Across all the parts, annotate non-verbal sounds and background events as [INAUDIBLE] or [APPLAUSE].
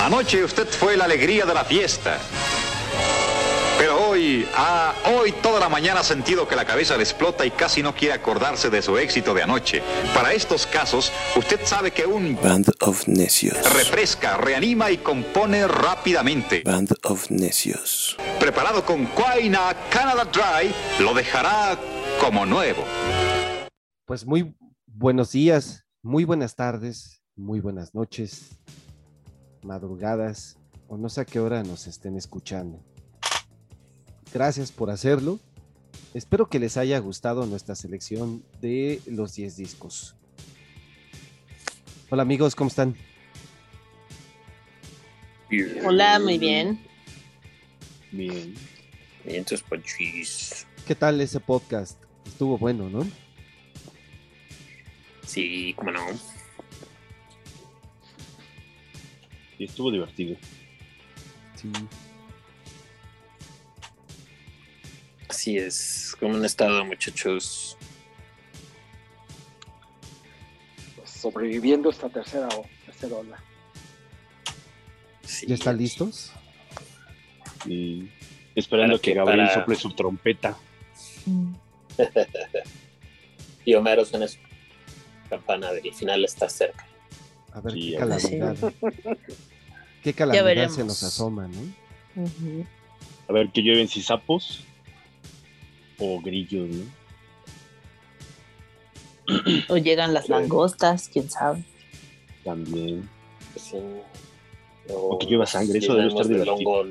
Anoche usted fue la alegría de la fiesta. Pero hoy, ah, hoy toda la mañana ha sentido que la cabeza le explota y casi no quiere acordarse de su éxito de anoche. Para estos casos, usted sabe que un Band of Necios. refresca, reanima y compone rápidamente. Band of Necios. Preparado con Quaina Canada Dry, lo dejará como nuevo. Pues muy buenos días, muy buenas tardes, muy buenas noches, madrugadas o no sé a qué hora nos estén escuchando. Gracias por hacerlo. Espero que les haya gustado nuestra selección de los 10 discos. Hola amigos, ¿cómo están? Hola, muy bien. Bien. Bien, tus ponchis. ¿Qué tal ese podcast? Estuvo bueno, ¿no? Sí, cómo no. Y estuvo divertido. Sí. Así es. ¿Cómo han estado, muchachos? pues, sobreviviendo esta tercera, o- tercera ola. Sí. ¿Ya están listos? Y esperando que que Gabriel para- sople su trompeta. [LAUGHS] Y Homero suena su campana del final está cerca. A ver Sí, qué calamidad. Qué [LAUGHS] calamidad se nos asoma, ¿no? A ver que llueven si sapos o grillos, ¿no? O llegan las langostas, quién sabe. También. Sí. O que lleva sangre, eso debe estar divertido.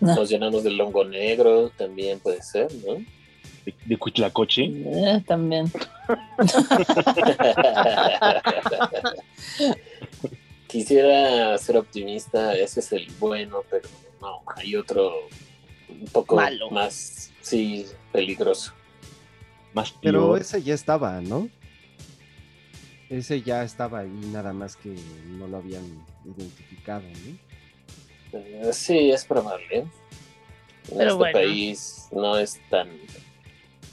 Nos llenamos del hongo negro, también puede ser, ¿no? De, de Cuitlacoche. Eh, también. [LAUGHS] Quisiera ser optimista, ese es el bueno, pero no, hay otro un poco Malo. más, sí, peligroso. Más Pero ese ya estaba, ¿no? Ese ya estaba ahí, nada más que no lo habían identificado, ¿no? Eh, Sí, es probable. En Pero este bueno. país no es tan...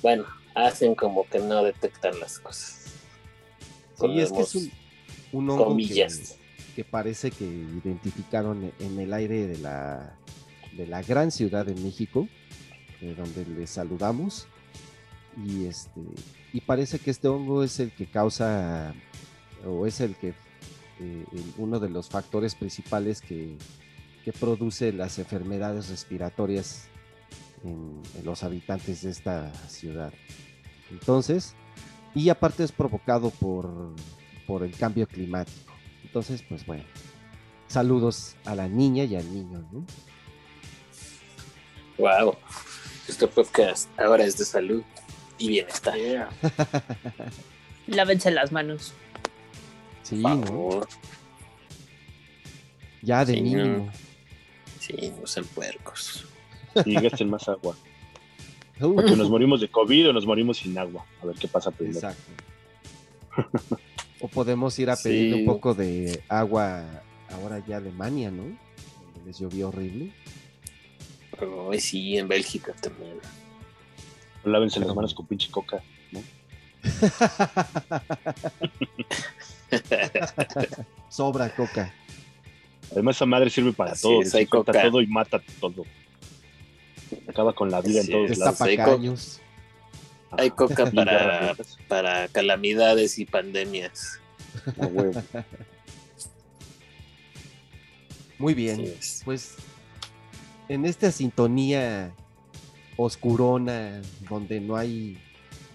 Bueno, hacen como que no detectan las cosas. Sí, es que es un, hongo que, comillas. que parece que identificaron en el aire de la, de la gran ciudad de México, de donde les saludamos. Y, este, y parece que este hongo es el que causa, o es el que, eh, uno de los factores principales que, que produce las enfermedades respiratorias en, en los habitantes de esta ciudad. Entonces, y aparte es provocado por, por el cambio climático. Entonces, pues bueno, saludos a la niña y al niño, ¿no? Wow. Este podcast ahora es de salud y bienestar. Yeah. [LAUGHS] Lávense las manos. Sí, Por ¿no? favor. Ya de Sí, niño. Sí, no sean puercos. Y gasten más agua. [LAUGHS] Porque nos morimos de COVID o nos morimos sin agua. A ver qué pasa primero. Exacto. O podemos ir a pedirle Sí. un poco de agua ahora ya a Alemania, ¿no? Donde les llovió horrible. Ay, sí, en Bélgica también. Lávense las manos con pinche coca. ¿no? [LAUGHS] Sobra coca. Además, esa madre sirve para Así todo. es, hay coca. todo y mata todo. Acaba con la vida Así en todos es. lados. Hay co-. Hay coca [LAUGHS] para, para calamidades y pandemias. Muy bien. Pues en esta sintonía oscurona donde no hay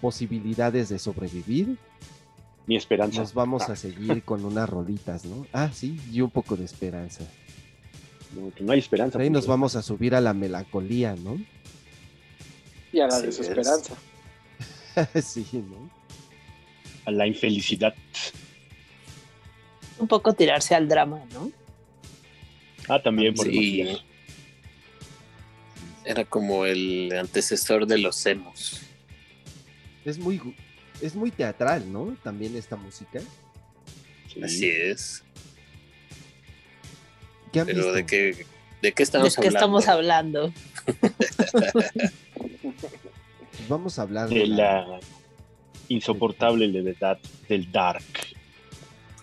posibilidades de sobrevivir, Mi esperanza. nos vamos a seguir con unas rolitas, ¿no? Ah, sí, y un poco de esperanza. No, que no hay esperanza. Ahí nos vamos a subir a la melancolía, ¿no? Y a la es. desesperanza. [LAUGHS] sí, ¿no? A la infelicidad. Un poco tirarse al drama, ¿no? Ah, también por Sí, era como el antecesor de los emos. Es muy, es muy teatral, ¿no? También esta música. Sí. Así es. ¿Qué han Pero visto? de qué, de qué ¿De estamos qué hablando? estamos hablando? vamos a hablar de De la- la insoportable levedad del Dark.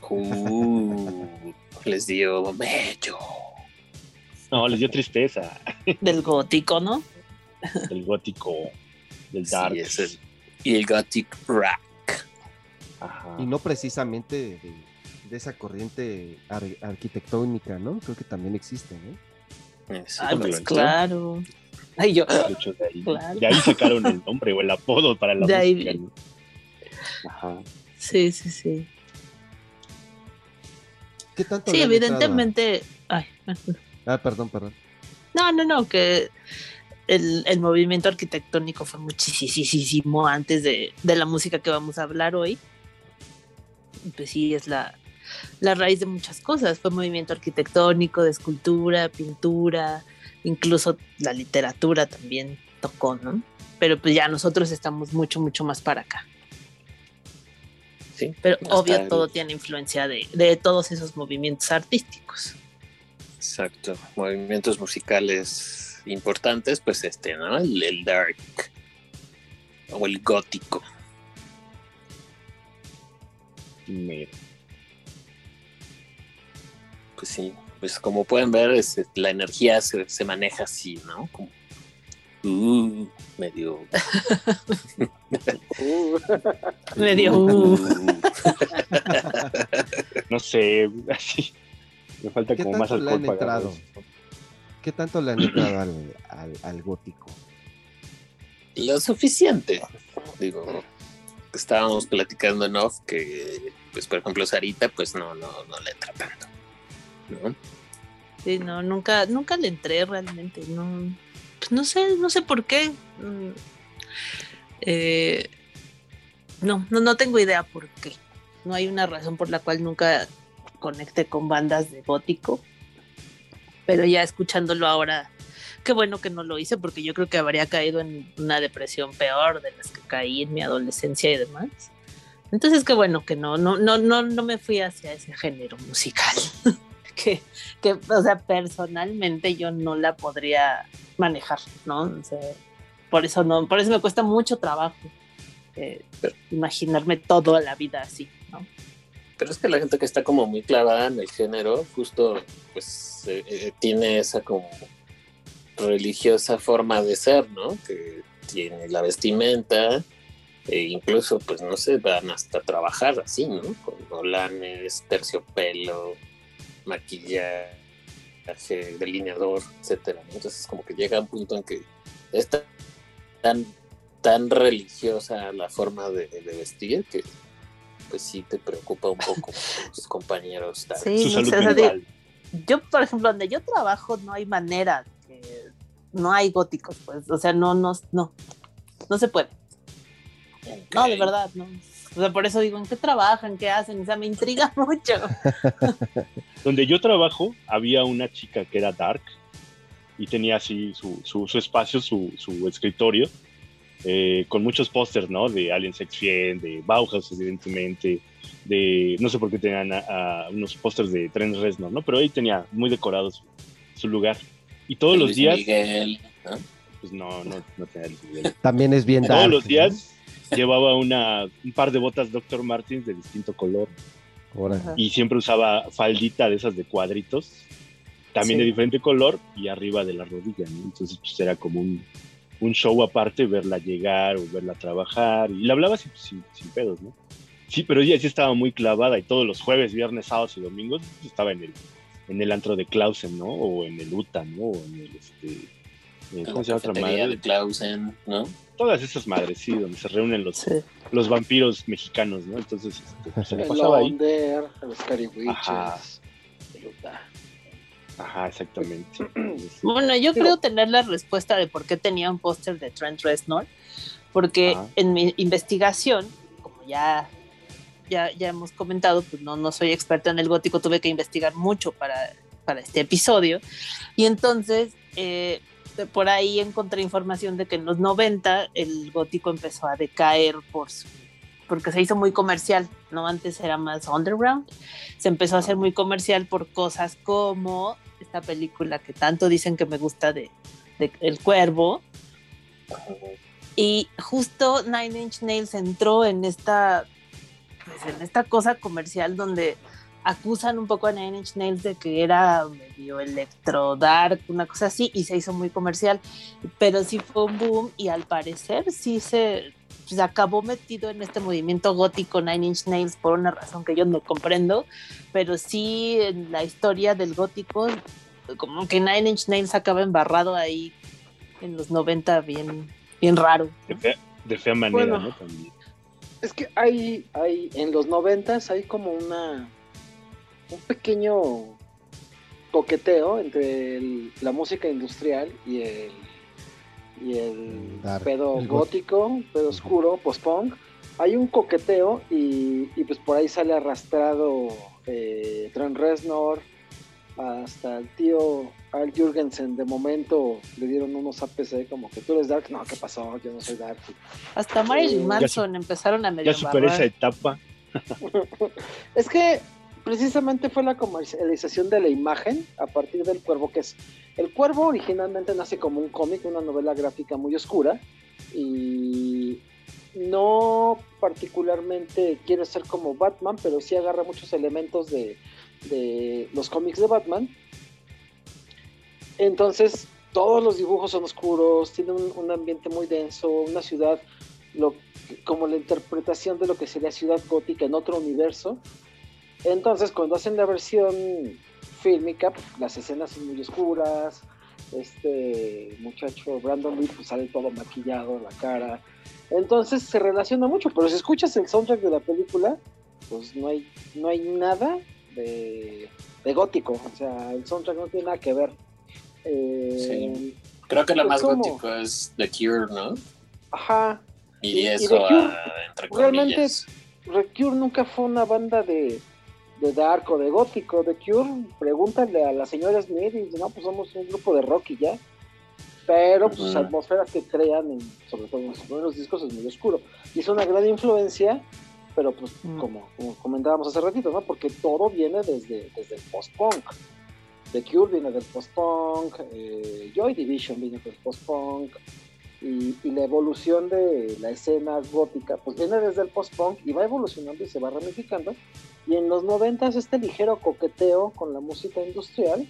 Uh, les dio mello. No, les dio tristeza. Del gótico, ¿no? Del gótico, del Sí, Dark. es el- y el Gothic Rack. Ajá. y no precisamente de, de esa corriente ar- arquitectónica, ¿no? Creo que también existe, ¿no? Eh, sí, cuando pues claro. Ay, yo. De hecho, de ahí, Claro. de ahí sacaron el nombre o el apodo para la De música. Ajá. Sí, sí, sí. ¿Qué tanto Sí, evidentemente. Ay, Ah, perdón, perdón. no, no, no, que el, el movimiento arquitectónico fue muchísimo antes de, de la música que vamos a hablar hoy. Pues sí, es la, la raíz de muchas cosas. Fue movimiento arquitectónico, de escultura, pintura, incluso la literatura también tocó, ¿no? Pero pues ya nosotros estamos mucho, mucho más para acá. sí. Pero obvio el- todo tiene influencia de, de todos esos movimientos artísticos. Exacto. Movimientos musicales importantes, pues este, ¿no? El, el dark. O el gótico. Me- Pues sí. Pues como pueden ver, es- la energía se, se maneja así, ¿no? Como, uh, medio. [LAUGHS] Uh, [LAUGHS] Medio. uh, [LAUGHS] No sé, así. Me falta ¿Qué como más alcohol ¿Qué tanto le han entrado al, al, al gótico? lo suficiente. Digo, estábamos platicando en off que, pues por ejemplo, Sarita, pues no, no, no le entra tanto. ¿no? Sí, no, nunca, nunca le entré realmente. No, pues no sé, no sé por qué. Mm, eh, no, no, no tengo idea por qué. No hay una razón por la cual nunca conecte con bandas de gótico. Pero ya escuchándolo ahora, qué bueno que no lo hice porque yo creo que habría caído en una depresión peor de las que caí en mi adolescencia y demás. Entonces qué bueno que no, no, no, no, no me fui hacia ese género musical. [LAUGHS] que, que, o sea, personalmente yo no la podría manejar, ¿no? O sea, por eso no, por eso me cuesta mucho trabajo eh, imaginarme toda la vida así, ¿no? Pero es que la gente que está como muy clavada en el género, justo pues eh, eh, tiene esa como religiosa forma de ser, ¿no? Que tiene la vestimenta, e incluso pues no sé, van hasta trabajar así, ¿no? Con olanes, terciopelo, maquillaje, delineador, etcétera. Entonces como que llega un punto en que es tan- tan, religiosa la forma de vestir que pues sí te preocupa un poco [LAUGHS] tus compañeros. tal. Sí, Su no salud sé, o sea, mental. yo, por ejemplo, donde yo trabajo no hay manera, que- no hay góticos, pues, o sea, no, no, no, no se puede. No, de verdad, no. O sea, por eso digo, ¿en qué trabajan? ¿Qué hacen? O sea, me intriga [LAUGHS] mucho. [LAUGHS] Donde yo trabajo, había una chica que era dark y tenía así su, su, su espacio, su, su escritorio, eh, con muchos pósters, ¿no? De Alien Sex Fiend, de Bauhaus, evidentemente, de, no sé por qué tenían a- a unos pósters de Trent Reznor, ¿no? Pero ahí tenía muy decorado su, su lugar. Y todos los días, Miguel, ¿no? pues no, no, no tenía Luis Miguel. También es bien Todos dark, los ¿no? días llevaba una, un par de botas Dr. Martins de distinto color y siempre usaba faldita de esas de cuadritos, también Sí. de diferente color y arriba de la rodilla, ¿no? Entonces pues era como un, un show aparte verla llegar o verla trabajar y le hablaba sin, sin, sin pedos, ¿no? Sí, pero ella sí estaba muy clavada y todos los jueves, viernes, sábados y domingos pues, estaba en el, en el antro de Clausen, ¿no? O en el UTA, ¿no? O en el, este, En ¿cómo la se llama otra madre? de Clausen, ¿no? Todas esas madres, sí, donde se reúnen los, Sí. los vampiros mexicanos, ¿no? Entonces, este, pues, se la El pasaba ahí. Onder, el Scary Ajá. Exactamente. [CLEARS THROAT] Bueno, yo creo tener la respuesta de por qué tenía un póster de Trent Reznor, porque Ajá. en mi investigación, como ya, ya, ya hemos comentado, pues no, no soy experta en el gótico, tuve que investigar mucho para, para este episodio, y entonces eh, por ahí encontré información de que en los 90 el gótico empezó a decaer por su porque se hizo muy comercial, ¿no? Antes era más underground. Se empezó a hacer muy comercial por cosas como esta película que tanto dicen que me gusta de, El Cuervo. Y justo Nine Inch Nails entró en esta, pues, en esta cosa comercial donde acusan un poco a Nine Inch Nails de que era medio electro dark, una cosa así, y se hizo muy comercial, pero sí fue un boom y al parecer sí se, se acabó metido en este movimiento gótico Nine Inch Nails por una razón que yo no comprendo, pero sí en la historia del gótico, como que Nine Inch Nails acaba embarrado ahí en los 90 bien, bien raro. De fea, de fea manera, Bueno. ¿no? También. Es que hay, hay, en los noventas hay como una, un pequeño coqueteo entre el- la música industrial y el, y el Dark, pedo el gótico, pedo oscuro, post-punk. Hay un coqueteo y, y pues por ahí sale arrastrado eh, Trent Reznor, hasta el tío Al Jurgensen de momento le dieron unos APC como que tú eres Dark, no, ¿qué pasó? Yo no soy Dark. Hasta Marilyn Ya Manson empezaron a medio Ya superé esa etapa. [LAUGHS] Es que precisamente fue la comercialización de la imagen a partir del cuervo, que es. El cuervo originalmente nace como un cómic, una novela gráfica muy oscura, y no particularmente quiere ser como Batman, pero sí agarra muchos elementos de, los cómics de Batman. Entonces, todos los dibujos son oscuros, tiene un, un ambiente muy denso, una ciudad lo, como la interpretación de lo que sería ciudad gótica en otro universo. Entonces, cuando hacen la versión fílmica, pues, las escenas son muy oscuras. Este muchacho Brandon Lee pues, sale todo maquillado, la cara. Entonces se relaciona mucho, pero si escuchas el soundtrack de la película, pues no hay, no hay nada de, de gótico. O sea, el soundtrack no tiene nada que ver. Eh, Sí. Creo que lo Pues, más gótico es The Cure, ¿no? Ajá, Y, Y- y eso, The Cure, ah, entre realmente- comillas. The Cure nunca fue una banda de, de dark o de gótico. The Cure, pregúntale a la señora Smith y dice, no, pues somos un grupo de rock y ya. Pero pues la atmósfera que crean, en, sobre todo en los primeros discos, es muy oscuro. Y es una gran influencia, pero pues Mm. como, como comentábamos hace ratito, ¿no? Porque todo viene desde, desde el post-punk. The Cure viene del post-punk, eh, Joy Division viene del post-punk, y, y la evolución de la escena gótica, pues viene desde el post-punk y va evolucionando y se va ramificando. Y en los noventas este ligero coqueteo con la música industrial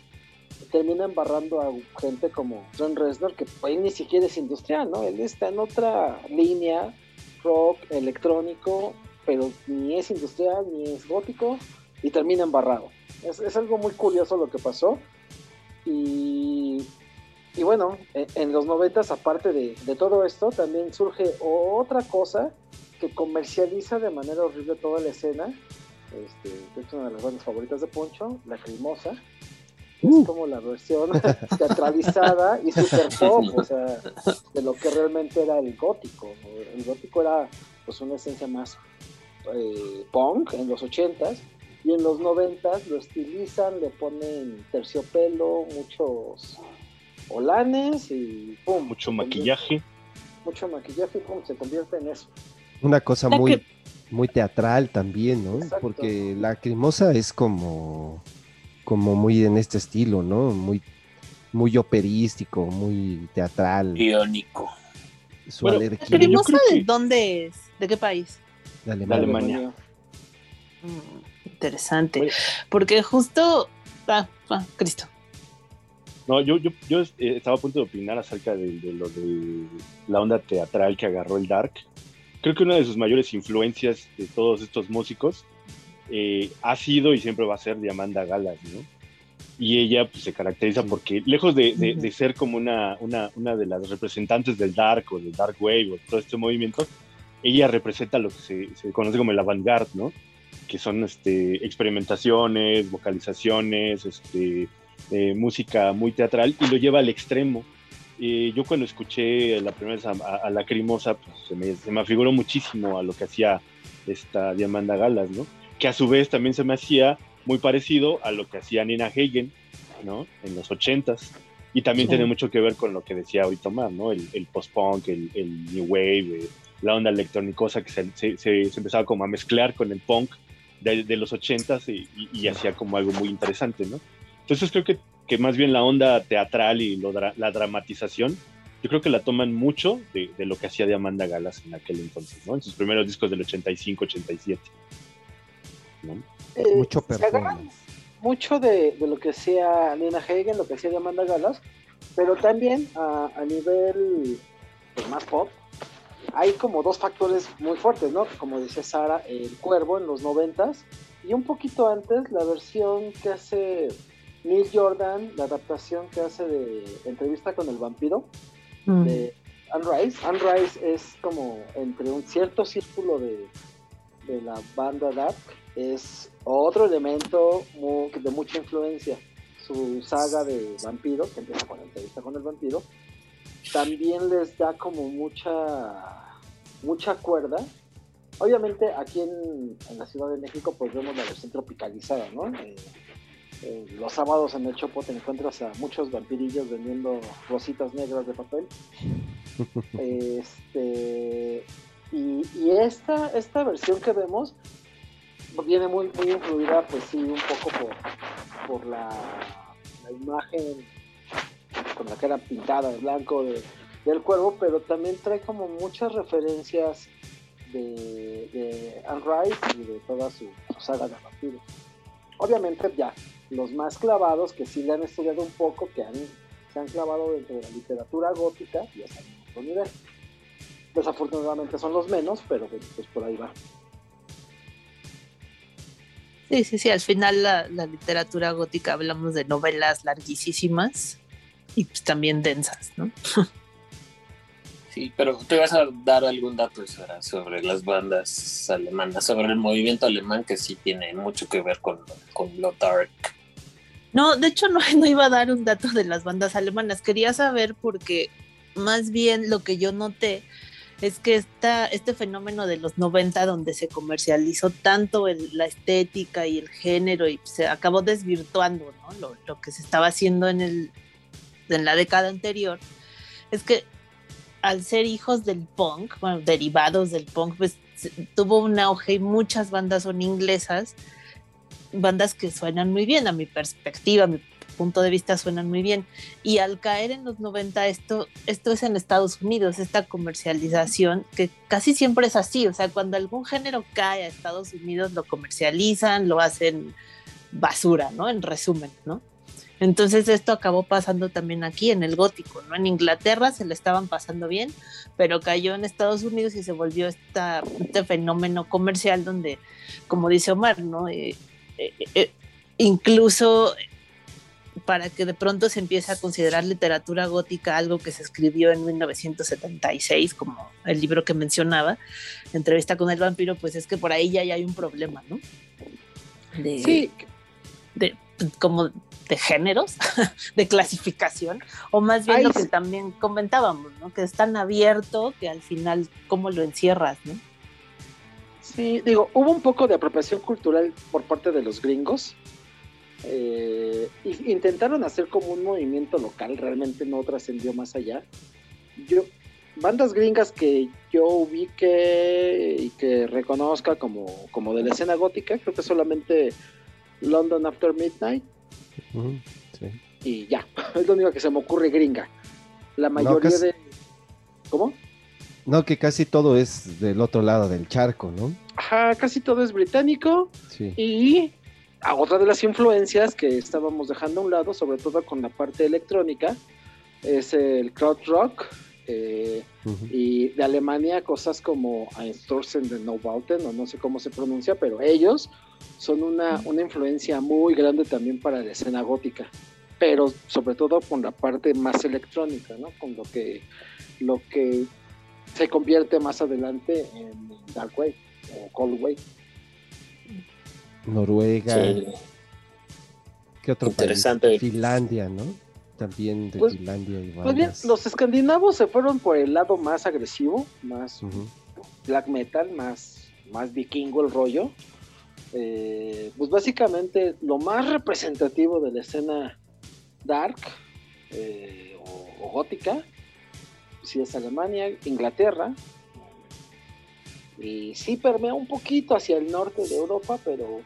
termina embarrando a gente como Trent Reznor, que pues, ni siquiera es industrial, ¿no? Él está en otra línea, rock, electrónico, pero ni es industrial, ni es gótico, y termina embarrado. Es, es algo muy curioso lo que pasó. Y, y bueno, en, en los noventas, aparte de, de todo esto, también surge otra cosa que comercializa de manera horrible toda la escena. Este, es una de las bandas favoritas de Poncho, La Crimosa. Uh. Es como la versión [LAUGHS] teatralizada y super pop, o sea, de lo que realmente era el gótico. El gótico era pues una esencia más eh, punk en los ochentas y en los noventas lo estilizan, le ponen terciopelo, muchos olanes y pum. Mucho maquillaje. Mucho maquillaje y pum, se convierte en eso. Una cosa La muy, que- muy teatral también, ¿no? Exacto. Porque la cremosa es como, como muy en este estilo, ¿no? Muy, muy operístico, muy teatral. Iónico. Su Bueno, alergia Pero yo ¿Cremosa creo de que- dónde es? ¿De qué país? de Alemania. Alemania. Mm, interesante. Oye. Porque justo. Ah, ah, Cristo. No, yo, yo, yo eh, estaba a punto de opinar acerca de, de lo de la onda teatral que agarró el Dark. Creo que una de sus mayores influencias de todos estos músicos eh, ha sido y siempre va a ser Diamanda Galas, ¿no? Y ella pues, se caracteriza porque, lejos de, de- Ujú. de ser como una, una, una de las representantes del Dark o del Dark Wave o todo este movimiento, ella representa lo que se, se conoce como el avant-garde, ¿no? Que son este, experimentaciones, vocalizaciones, este, eh, música muy teatral y lo lleva al extremo. Eh, yo cuando escuché la primera vez a, a, a Lacrimosa, pues se me, se me afiguró muchísimo a lo que hacía esta Diamanda Galas, ¿no? Que a su vez también se me hacía muy parecido a lo que hacía Nina Hagen, ¿no? En los ochentas. Y también Sí. tiene mucho que ver con lo que decía hoy Tomás, ¿no? El, el post-punk, el, el new wave, eh, la onda electrónicosa que se, se, se- se empezaba como a mezclar con el punk de, de los ochentas y, y- y hacía como algo muy interesante, ¿no? Entonces creo que, que más bien la onda teatral y lo dra- la dramatización, yo creo que la toman mucho de, de lo que hacía de Amanda Galas en aquel entonces, ¿no? En sus primeros discos del 85, 87. ¿no? Eh, Mucho se agarran performance. mucho de, de lo que hacía Nina Hagen, lo que hacía de Amanda Galas, pero también a, a nivel pues, más pop, hay como dos factores muy fuertes, ¿no? Como decía Sara, El Cuervo en los noventas, y un poquito antes la versión que hace Neil Jordan, la adaptación que hace de Entrevista con el Vampiro, Mm. de Anne Rice. Anne Rice es como entre un cierto círculo de, de la banda Dark, es otro elemento de mucha influencia. Su saga de vampiro, que empieza con la entrevista con el vampiro, también les da como mucha mucha cuerda. Obviamente aquí en, en la Ciudad de México pues vemos la versión tropicalizada, ¿no? Eh, eh, los sábados en el Chopo te encuentras a muchos vampirillos vendiendo rositas negras de papel. [LAUGHS] Este, y y esta, esta versión que vemos viene muy, muy influida, pues sí, un poco por, por la, la imagen con la que era pintada de blanco de- del cuervo, pero también trae como muchas referencias de, de Anne Rice y de toda su, su saga de vampiros. Obviamente ya, los más clavados que sí le han estudiado un poco, que han, se han clavado dentro de la literatura gótica, ya saben otro nivel. Desafortunadamente son los menos, pero pues, pues por ahí va. Sí, sí, sí. Al final la, la literatura gótica hablamos de novelas larguísimas y pues también densas, ¿no? [LAUGHS] Sí, pero te vas a dar algún dato Sara, sobre las bandas alemanas, sobre el movimiento alemán que sí tiene mucho que ver con, con lo dark. No, de hecho no, [LAUGHS] no iba a dar un dato de las bandas alemanas. Quería saber porque más bien lo que yo noté es que esta, este fenómeno de los 90 donde se comercializó tanto el- la estética y el género y se acabó desvirtuando lo, que se estaba haciendo en, el, en la década anterior, es que al ser hijos del punk, bueno, derivados del punk, pues tuvo un auge y muchas bandas son inglesas bandas que suenan muy bien, a mi perspectiva, a mi punto de vista suenan muy bien. Y al caer en los 90, esto, esto es en Estados Unidos, esta comercialización, que casi siempre es así, o sea, cuando algún género cae a Estados Unidos, lo comercializan, lo hacen basura, ¿no? En resumen, ¿no? Entonces esto acabó pasando también aquí en el gótico, ¿no? En Inglaterra se le estaban pasando bien, pero cayó en Estados Unidos y se volvió esta, este fenómeno comercial donde, como dice Omar, ¿no? Eh, eh, eh, incluso para que de pronto se empiece a considerar literatura gótica algo que se escribió en 1976, como el libro que mencionaba, Entrevista con el vampiro, pues es que por ahí ya, ya hay un problema, ¿no? De, Sí, de, como de géneros, [LAUGHS] de clasificación, o más bien Ay, lo que sí. también comentábamos, ¿no? Que es tan abierto que al final, ¿cómo lo encierras, no? Sí, digo, hubo un poco de apropiación cultural por parte de los gringos. Eh, intentaron hacer como un movimiento local, realmente no trascendió más allá. Yo, bandas gringas que yo ubique y que reconozca como, como de la escena gótica, creo que solamente London After Midnight sí. y ya, [LAUGHS] es lo único que se me ocurre gringa. La mayoría casi- de... ¿Cómo? No, que casi todo es del otro lado del charco, ¿no? Ajá, casi todo es británico. Sí. Y a otra de las influencias que estábamos dejando a un lado, sobre todo con la parte electrónica, es el crowd rock. eh, y de Alemania cosas como Einstürzen de Neubauten, o no sé cómo se pronuncia, pero ellos son una, una influencia muy grande también para la escena gótica, pero sobre todo con la parte más electrónica, ¿no? Con lo que, lo que se convierte más adelante en Dark Wave o Cold Wave. Noruega, Sí. ¿qué otro Interesante. país? Finlandia, ¿no? También de Pues- Finlandia y Pues bien, los escandinavos se fueron por el lado más agresivo, más black metal, más, más vikingo el rollo. Eh, pues básicamente lo más representativo de la escena dark eh, o, o gótica, sí es Alemania, Inglaterra, y sí permea un poquito hacia el norte de Europa, pero,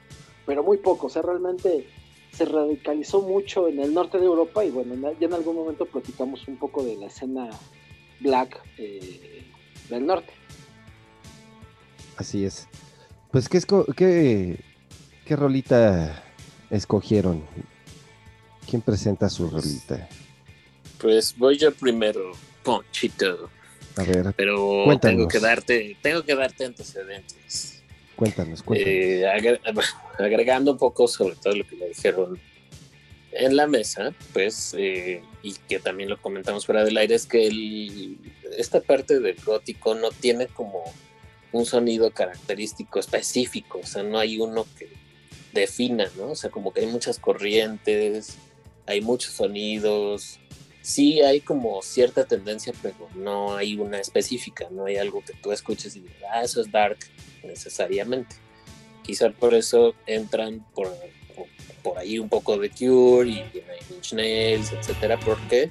pero muy poco, o sea, realmente se radicalizó mucho en el norte de Europa y bueno, en- ya en algún momento platicamos un poco de la escena black eh, del norte. Así es. Pues, ¿qué, esco- qué, qué rolita escogieron? ¿Quién presenta su rolita? Pues voy yo primero, Ponchito, A ver, pero Cuéntanos. tengo que darte, tengo que darte antecedentes. cuéntanos, cuéntanos. Eh, agre- agregando un poco sobre todo lo que le dijeron en la mesa, pues, eh, y que también lo comentamos fuera del aire, es que el- esta parte del gótico no tiene como un sonido característico específico, o sea, no hay uno que defina, ¿no? O sea, como que hay muchas corrientes, hay muchos sonidos, sí hay como cierta tendencia, pero no hay una específica, no hay algo que tú escuches y digas, ah, eso es dark necesariamente. Quizá por eso entran por, por, ahí un poco de Cure y Nine Nails, etcétera, porque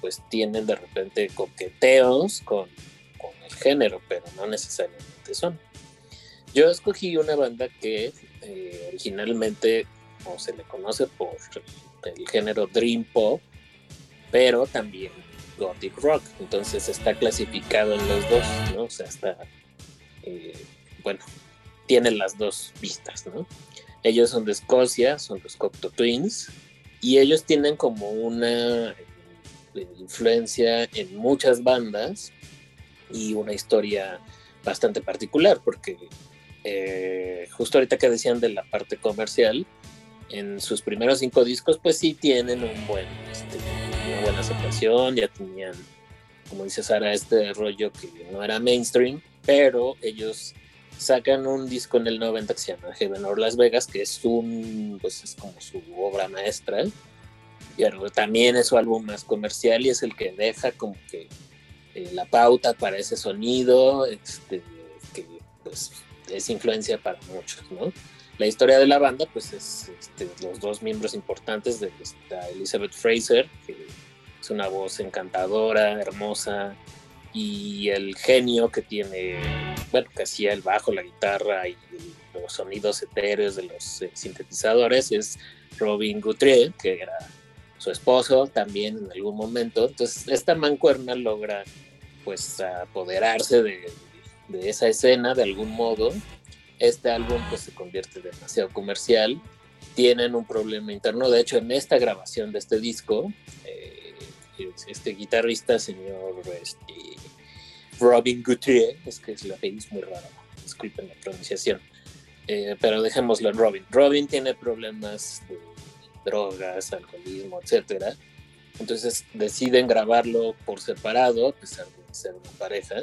pues tienen de repente coqueteos con, con el género, pero no necesariamente son. Yo escogí una banda que eh, originalmente o se le conoce por el género Dream Pop, pero también Gothic Rock. Entonces está clasificado en los dos, ¿no? O sea, está, eh, bueno, tiene las dos vistas, ¿no? Ellos son de Escocia, son los Cocteau Twins, y ellos tienen como una eh, influencia en muchas bandas y una historia bastante particular, porque eh, justo ahorita que decían de la parte comercial, en sus primeros cinco discos, pues sí tienen un buen, este, buena aceptación, ya tenían, como dice Sara, este rollo que no era mainstream, pero ellos sacan un disco en el 90 que se llama Heaven or Las Vegas, que es un, pues es como su obra maestra, pero también es su álbum más comercial y es el que deja como que eh, la pauta para ese sonido, este, que pues es influencia para muchos, ¿no? La historia de la banda, pues es este, los dos miembros importantes de esta Elizabeth Fraser, que es una voz encantadora, hermosa, y el genio que tiene, bueno, que hacía el bajo, la guitarra y los sonidos etéreos de los eh, sintetizadores es Robin Guthrie, que era su esposo también en algún momento. Entonces, esta mancuerna logra pues apoderarse de, de esa escena de algún modo. Este álbum pues se convierte demasiado comercial. Tienen un problema interno. De hecho, en esta grabación de este disco, este guitarrista, señor este, Robin Guthrie, es que la apellido es muy raro, disculpen la pronunciación, eh, pero dejémoslo en Robin. Robin tiene problemas de drogas, alcoholismo, etcétera. Entonces deciden grabarlo por separado, a pesar de ser una pareja,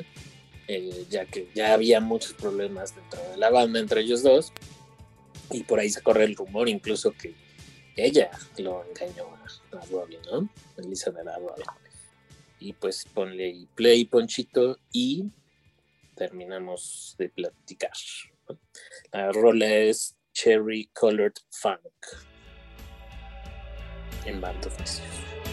eh, ya que ya había muchos problemas dentro de la banda entre ellos dos. Y por ahí se corre el rumor incluso que ella lo engañó a, Robin, ¿no? Elizabeth a Robin. Y pues ponle play, Ponchito, y terminamos de platicar. La rola es Cherry Colored Funk en Band of Necios.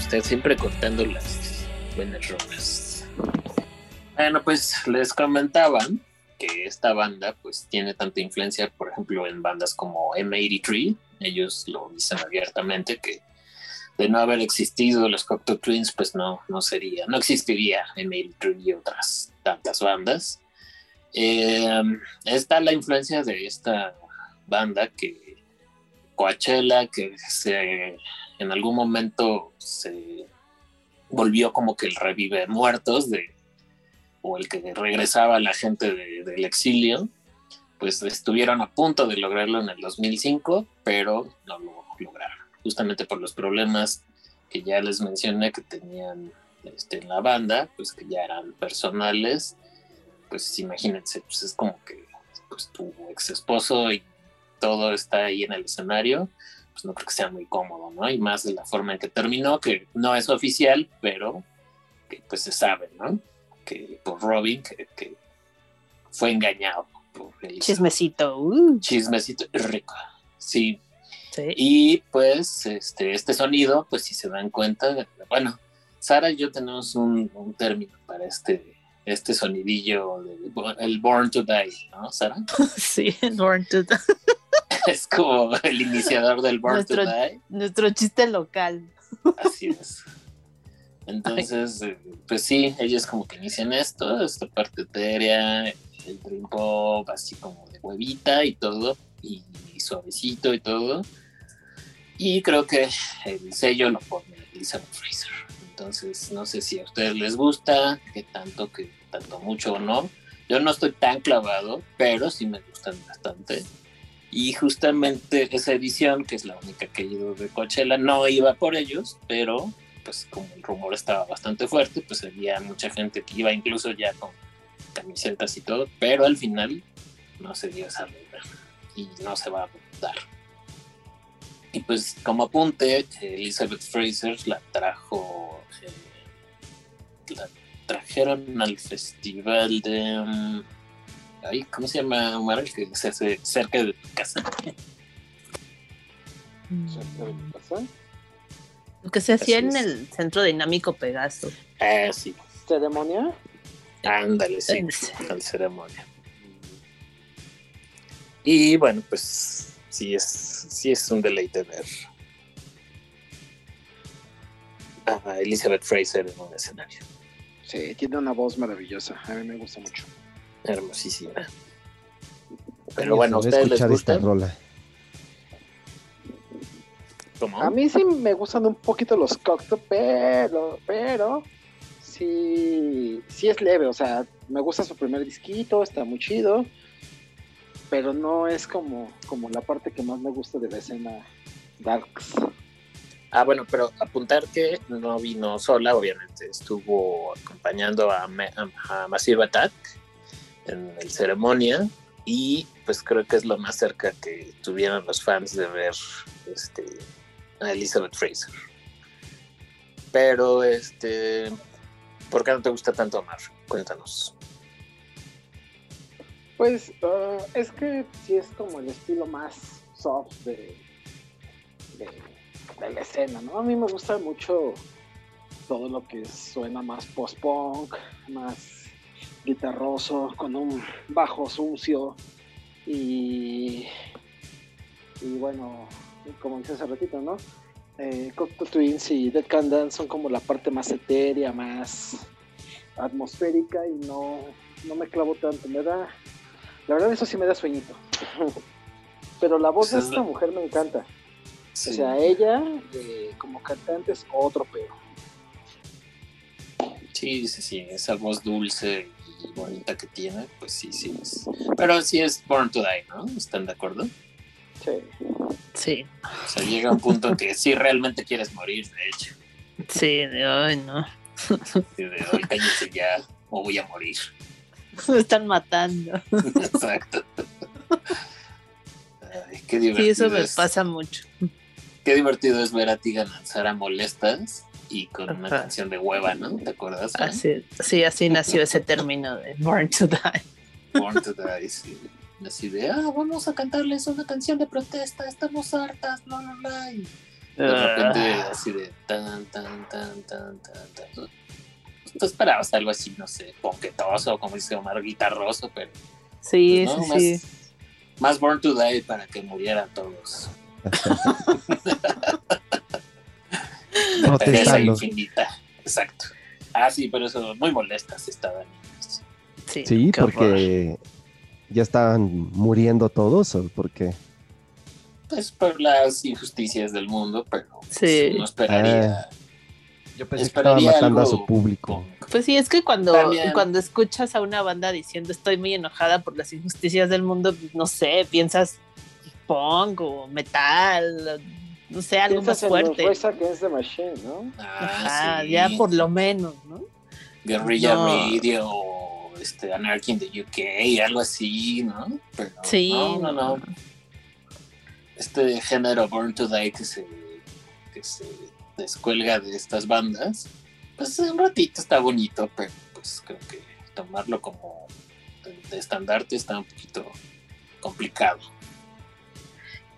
Usted siempre cortando las buenas rolas. Bueno, pues les comentaban que esta banda pues tiene tanta influencia, por ejemplo, en bandas como M83. Ellos lo dicen abiertamente que de no haber existido los Cocteau Twins, pues no, no sería, no existiría M83 y otras tantas bandas. Eh, está la influencia de esta banda que Coachella, que se en algún momento se volvió como que el revive muertos de o el que regresaba la gente de, del exilio pues estuvieron a punto de lograrlo en el 2005 pero no lo lograron justamente por los problemas que ya les mencioné que tenían este, en la banda, pues que ya eran personales, pues imagínense, pues es como que pues, tu ex esposo y todo está ahí en el escenario, pues no creo que sea muy cómodo, ¿no? Y más de la forma en que terminó, que no es oficial, pero que pues se sabe, ¿no? Que por Robin, que, que fue engañado por Elizabeth. Chismecito. uh, Chismecito rico, sí. sí. Y pues este, este sonido, pues si se dan cuenta, bueno, Sara y yo tenemos un, un término para este, este sonidillo, de- el Born to Die, ¿no, Sara? [LAUGHS] Sí, Born to Die. [LAUGHS] Es como el iniciador del Born Nuestro- to Die. Nuestro chiste local. Así es. Entonces, eh, pues sí, ellos como que inician esto, esta parte etérea, el dream pop, así como de huevita y todo, y, y suavecito y todo. Y creo que el sello lo pone Elizabeth Fraser. Entonces, no sé si a ustedes les gusta, qué tanto, que tanto mucho o no. Yo no estoy tan clavado, pero sí me gustan bastante. Y justamente esa edición, que es la única que he ido de Coachella, no iba por ellos, pero pues como el rumor estaba bastante fuerte, pues había mucha gente que iba incluso ya con camisetas y todo, pero al final no se dio esa regla y no se va a dar. Y pues como apunte, Elizabeth Fraser la trajo, eh, la trajeron al festival de... um, ay, ¿Cómo se llama, Omar? El que se hace cerca de tu casa. Cerca de mi casa. Lo que se hacía en el centro dinámico Pegaso. Ah, sí, ¿Ceremonia? ándale, sí, Sí. al ceremonia. Y bueno, pues sí es, sí es un deleite ver a Elizabeth Fraser en un escenario. Sí, tiene una voz maravillosa. A mí me gusta mucho. Hermosísima. Pero bueno, ¿a ustedes les esta gusta? rola. ¿Cómo? A mí sí me gustan un poquito los Cocteau, pero, pero sí, sí es leve, o sea, me gusta su primer disquito, está muy chido, pero no es como, como la parte que más me gusta de la escena Darks. Ah, bueno, pero apuntar que no vino sola, obviamente. Estuvo acompañando a, Ma- a Massive Attack en el ceremonia y pues creo que es lo más cerca que tuvieron los fans de ver este, a Elizabeth Fraser. Pero, este, ¿por qué no te gusta tanto Omar? Cuéntanos. Pues ah, es que sí es como el estilo más soft de, de, de la escena, ¿no? A mí me gusta mucho todo lo que suena más post-punk, más guitarroso, con un bajo sucio y, y bueno, como dice hace ratito, ¿no? Eh, Cocteau Twins y Dead Can Dance son como la parte más etérea, más atmosférica y no, no me clavo tanto, me da la verdad eso sí me da sueñito. [LAUGHS] Pero la voz de Pues es esta la- mujer me encanta. Sí. O sea, ella eh, como cantante es otro pero. Sí, sí, sí, esa voz dulce y bonita que tiene, pues sí, sí es. Pero sí es Born to Die, ¿no? ¿Están de acuerdo? Sí. Sí, O sea, llega un punto en que sí realmente quieres morir, de hecho. sí, de ay, no. [LAUGHS] Y de hoy cállese ya o voy a morir. Me están matando. Exacto. Ay, qué divertido. Sí, eso me es, pasa mucho. Qué divertido es ver a Tigan lanzar a molestas y con una Ajá. canción de hueva, ¿no? ¿Te acuerdas? Así, sí, así nació ese término de Born to Die. Born to Die, sí. Así de, ah, vamos a cantarles una canción de protesta, estamos hartas, bla, bla, bla. Y de repente, Ah. así de tan, tan, tan, tan, tan, tan. Tú esperabas algo así, no sé, ponquetoso, como dice Omar, guitarroso, pero Sí, pues, ¿no? sí, más, sí. más Born to Die para que murieran todos. [LAUGHS] Pereza Protestando. infinita. Exacto. Ah, sí, pero eso, muy molestas estaban. Sí, Sí, qué horror. porque ya estaban muriendo todos o porque Pues por las injusticias del mundo, pero pues, Sí. uno esperaría. yo pensé que estaban esperaría matando a su público. Pues sí, es que cuando, También. cuando escuchas a una banda diciendo estoy muy enojada por las injusticias del mundo, no sé, piensas punk o metal, no sé, algo más fuerte. Rise Against the Machine, ¿no? Ah, Ajá, sí. ya por lo menos, ¿no? Guerrilla No. Radio, este, Anarchy in the UK, algo así, ¿no? Pero Sí. no, no, no. Este género Born to Die que se, que se descuelga de estas bandas, pues un ratito está bonito, pero pues creo que tomarlo como de, de estandarte está un poquito complicado.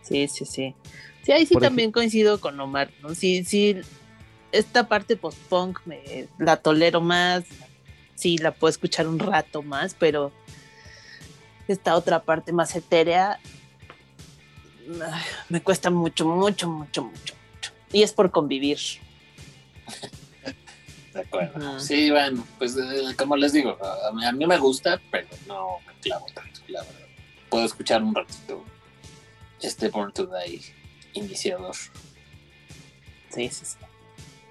Sí, sí, sí. Sí, ahí sí Por también coincido con Omar, ¿no? Sí, sí, esta parte post-punk me la tolero más, sí, la puedo escuchar un rato más, pero esta otra parte más etérea me cuesta mucho, mucho, mucho, mucho, mucho. Y es por convivir. De acuerdo. Sí, bueno, pues eh, como les digo, a mí, a mí me gusta, pero no me clavo tanto, la verdad. Puedo escuchar un ratito este Born to Die iniciador. Sí, sí, sí.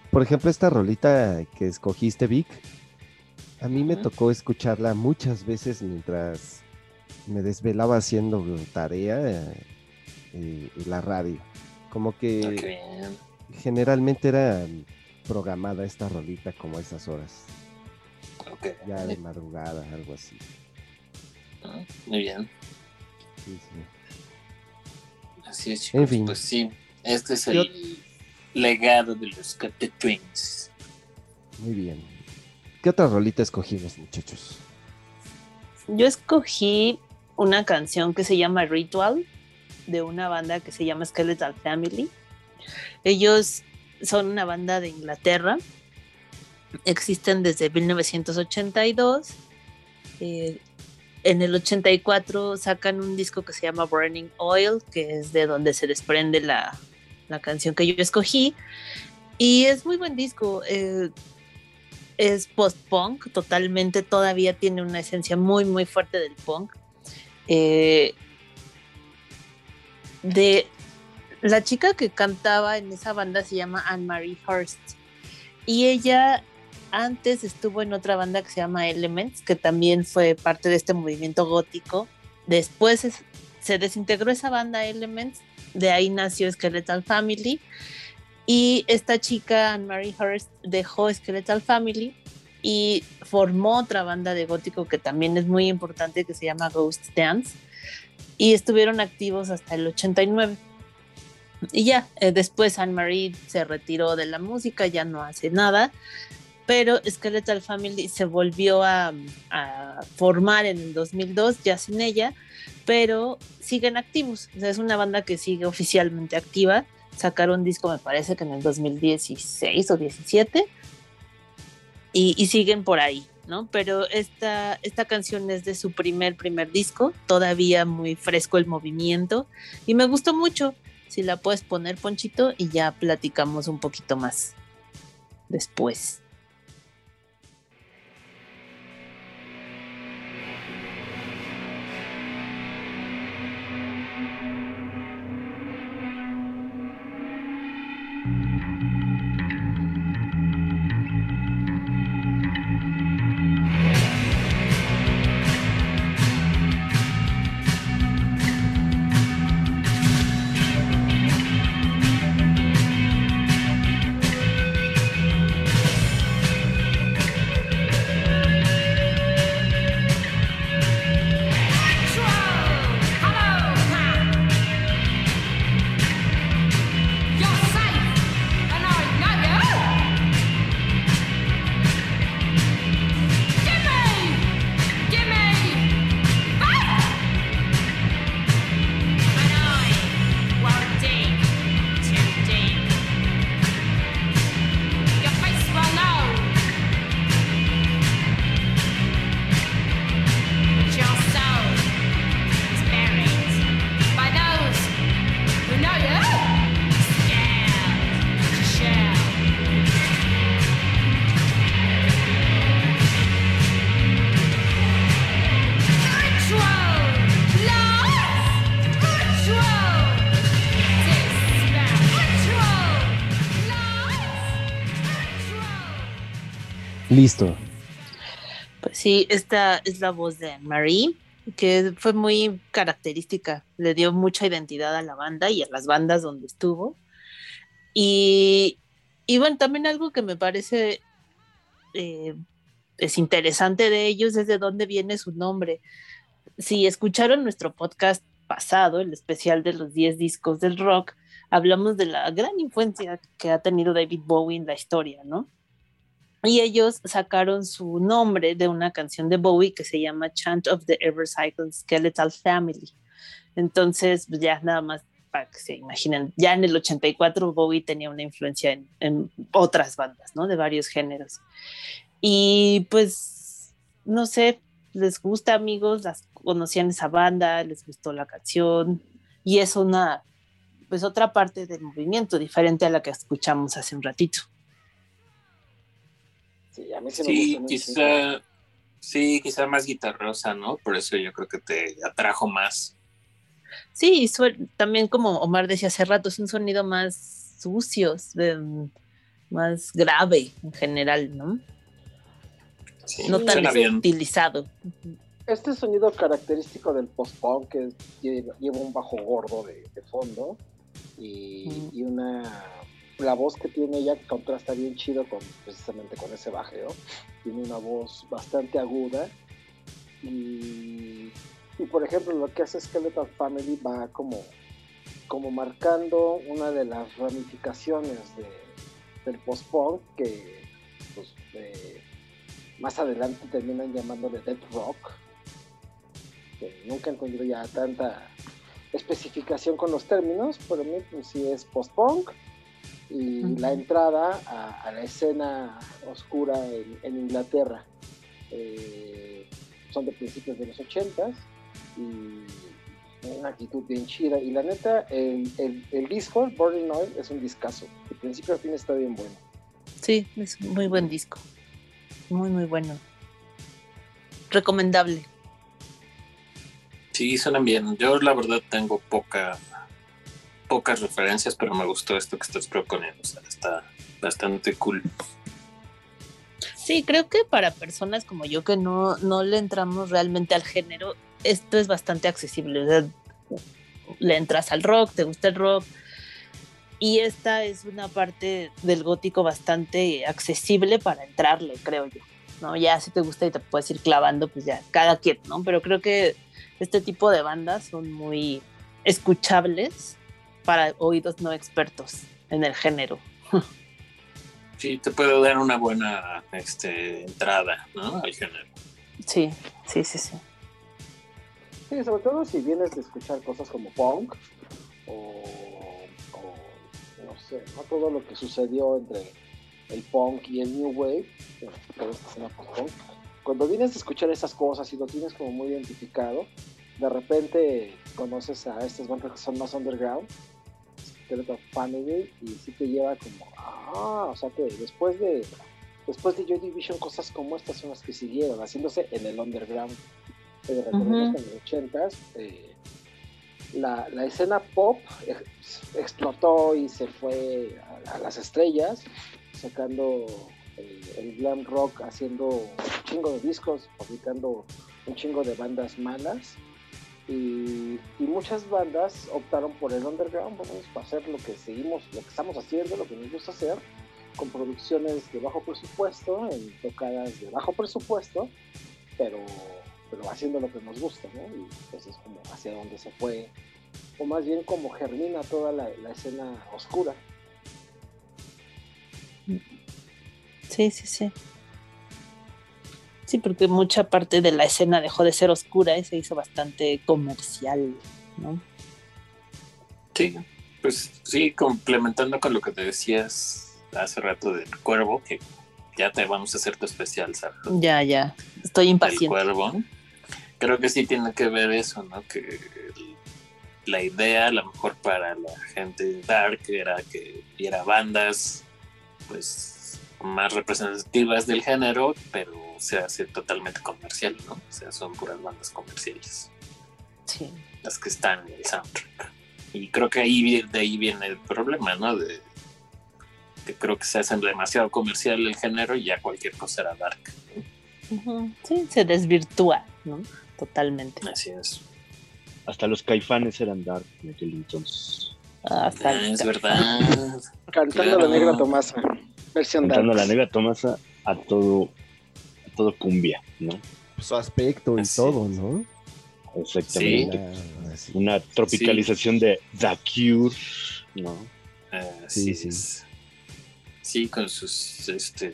Por ejemplo, esta rolita que escogiste, Vic, a mí me tocó escucharla muchas veces mientras me desvelaba haciendo tarea eh, en la radio. Como que Ah, qué bien. generalmente era programada esta rolita como a esas horas, Ok. ya de madrugada, algo así. Ah, Muy bien. Sí, sí. Así es, chicos. En fin. Pues sí, este es Yo- el legado de los Captain Twins. Muy bien. ¿Qué otra rolita escogimos, muchachos? Yo escogí una canción que se llama Ritual de una banda que se llama Skeletal Family. Ellos son una banda de Inglaterra. Existen desde 1982. Eh, en el 84 sacan un disco que se llama Burning Oil, que es de donde se desprende la, la canción que yo escogí. Y es muy buen disco. eh, es post-punk, totalmente, todavía tiene una esencia muy, muy fuerte del punk. Eh, de la chica que cantaba en esa banda se llama Anne-Marie Hurst y ella antes estuvo en otra banda que se llama Elements, que también fue parte de este movimiento gótico. Después es- se desintegró esa banda Elements, de ahí nació Skeletal Family. Y esta chica, Anne-Marie Hurst, dejó Skeletal Family y formó otra banda de gótico que también es muy importante, que se llama Ghost Dance. Y estuvieron activos hasta el 89. Y ya, eh, después Anne-Marie se retiró de la música, ya no hace nada. Pero Skeletal Family se volvió a, formar en el 2002, ya sin ella, pero siguen activos. O sea, es una banda que sigue oficialmente activa. Sacaron un disco, me parece que en el 2016 o 17, y, y siguen por ahí, ¿no? Pero esta, esta canción es de su primer, primer disco, todavía muy fresco el movimiento, y me gustó mucho. Si la puedes poner, Ponchito, y ya platicamos un poquito más después. Listo. Pues sí, esta es la voz de Marie, que fue muy característica, le dio mucha identidad a la banda y a las bandas donde estuvo. Y, y bueno, también algo que me parece eh, es interesante de ellos es de dónde viene su nombre. Si escucharon nuestro podcast pasado, el especial de los 10 discos del rock, hablamos de la gran influencia que ha tenido David Bowie en la historia, ¿no? Y ellos sacaron su nombre de una canción de Bowie que se llama Chant of the Ever Cycling Skeletal Family. Entonces, pues ya nada más para que se imaginen, ya en el 84 Bowie tenía una influencia en, en otras bandas, ¿no? De varios géneros. Y pues, no sé, les gusta amigos, las conocían esa banda, les gustó la canción y es una, pues otra parte del movimiento diferente a la que escuchamos hace un ratito. Sí, a mí sí me Sí, gusta mucho. quizá, sí, quizá más guitarrosa, ¿no? Por eso yo creo que te atrajo más. Sí, también como Omar decía hace rato, es un sonido más sucio, más grave en general, ¿no? Sí, No tan utilizado. Este sonido característico del post-punk que lleva, lleva un bajo gordo de, de fondo y, Mm. y una la voz que tiene ella contrasta bien chido con precisamente con ese bajeo tiene una voz bastante aguda y, y, por ejemplo lo que hace Skeleton Family va como como marcando una de las ramificaciones de, del post-punk que pues, más adelante terminan llamándole Dead Rock que nunca he encontrado ya tanta especificación con los términos, pero a mí pues sí es post-punk y la entrada a, a la escena oscura en, en Inglaterra. Eh, son de principios de los 80 y una actitud bien chida. Y la neta, el, el, el disco, Burning Oil, es un discazo. De principio a fin está bien bueno. Sí, es un muy buen disco. Muy, muy bueno. Recomendable. Sí, suenan bien. Yo la verdad tengo poca, pocas referencias, pero me gustó esto que estás proponiendo. O sea, está bastante cool. Sí, creo que para personas como yo que no, no le entramos realmente al género, esto es bastante accesible. Le entras al rock, te gusta el rock. Y esta es una parte del gótico bastante accesible para entrarle, creo yo. ¿no? Ya si te gusta y te puedes ir clavando, pues ya, cada quien, ¿no? Pero creo que este tipo de bandas son muy escuchables para oídos no expertos en el género. Sí, te puede dar una buena este, entrada, ¿no? Al género. Sí, sí, sí, sí. Sí, sobre todo si vienes de escuchar cosas como punk o, o, no sé, ¿no? todo lo que sucedió entre el punk y el new wave, esta escena post-punk. Cuando vienes a escuchar esas cosas y lo tienes como muy identificado, de repente conoces a estas bandas que son más underground, Family, y sí te lleva como, ah, o sea que después de después de Joy Division cosas como estas son las que siguieron, haciéndose en el underground. Eh, recordemos que en los 80s eh, la, la escena pop ex- explotó y se fue a, a las estrellas, sacando el, el glam rock, haciendo un chingo de discos, publicando un chingo de bandas malas. Y, muchas bandas optaron por el underground, vamos a hacer lo que seguimos, lo que estamos haciendo, lo que nos gusta hacer, con producciones de bajo presupuesto, en tocadas de bajo presupuesto, pero, pero haciendo lo que nos gusta, ¿no? Y pues es como hacia donde se fue, o más bien como germina toda la escena oscura. Sí, sí, sí. Sí, porque mucha parte de la escena dejó de ser oscura y se hizo bastante comercial, ¿no? Sí, pues sí, complementando con lo que te decías hace rato del cuervo, que ya te vamos a hacer tu especial, ¿sabes? Ya, ya. Estoy impaciente. cuervo. Creo que sí tiene que ver eso, ¿no? Que el- la idea, a lo mejor para la gente dark, era que viera bandas, pues, más representativas del género, pero se hace totalmente comercial, ¿no? O sea, son puras bandas comerciales Sí. las que están en el soundtrack. Y creo que ahí de ahí viene el problema, ¿no? De que creo que se hace demasiado comercial el género y ya cualquier cosa era dark. Sí, se desvirtúa, ¿no? Totalmente. Así es. Hasta los caifanes eran dark en aquel entonces. Ah, Ah, salta. es verdad. Cantando Claro. la negra Tomasa. Versión Cantando la negra Tomasa a todo, a todo cumbia, ¿no? Su aspecto y Así todo. ¿no? Exactamente. Una- tropicalización de The Cure, ¿no? Así Sí, sí. es. Sí, con sus este,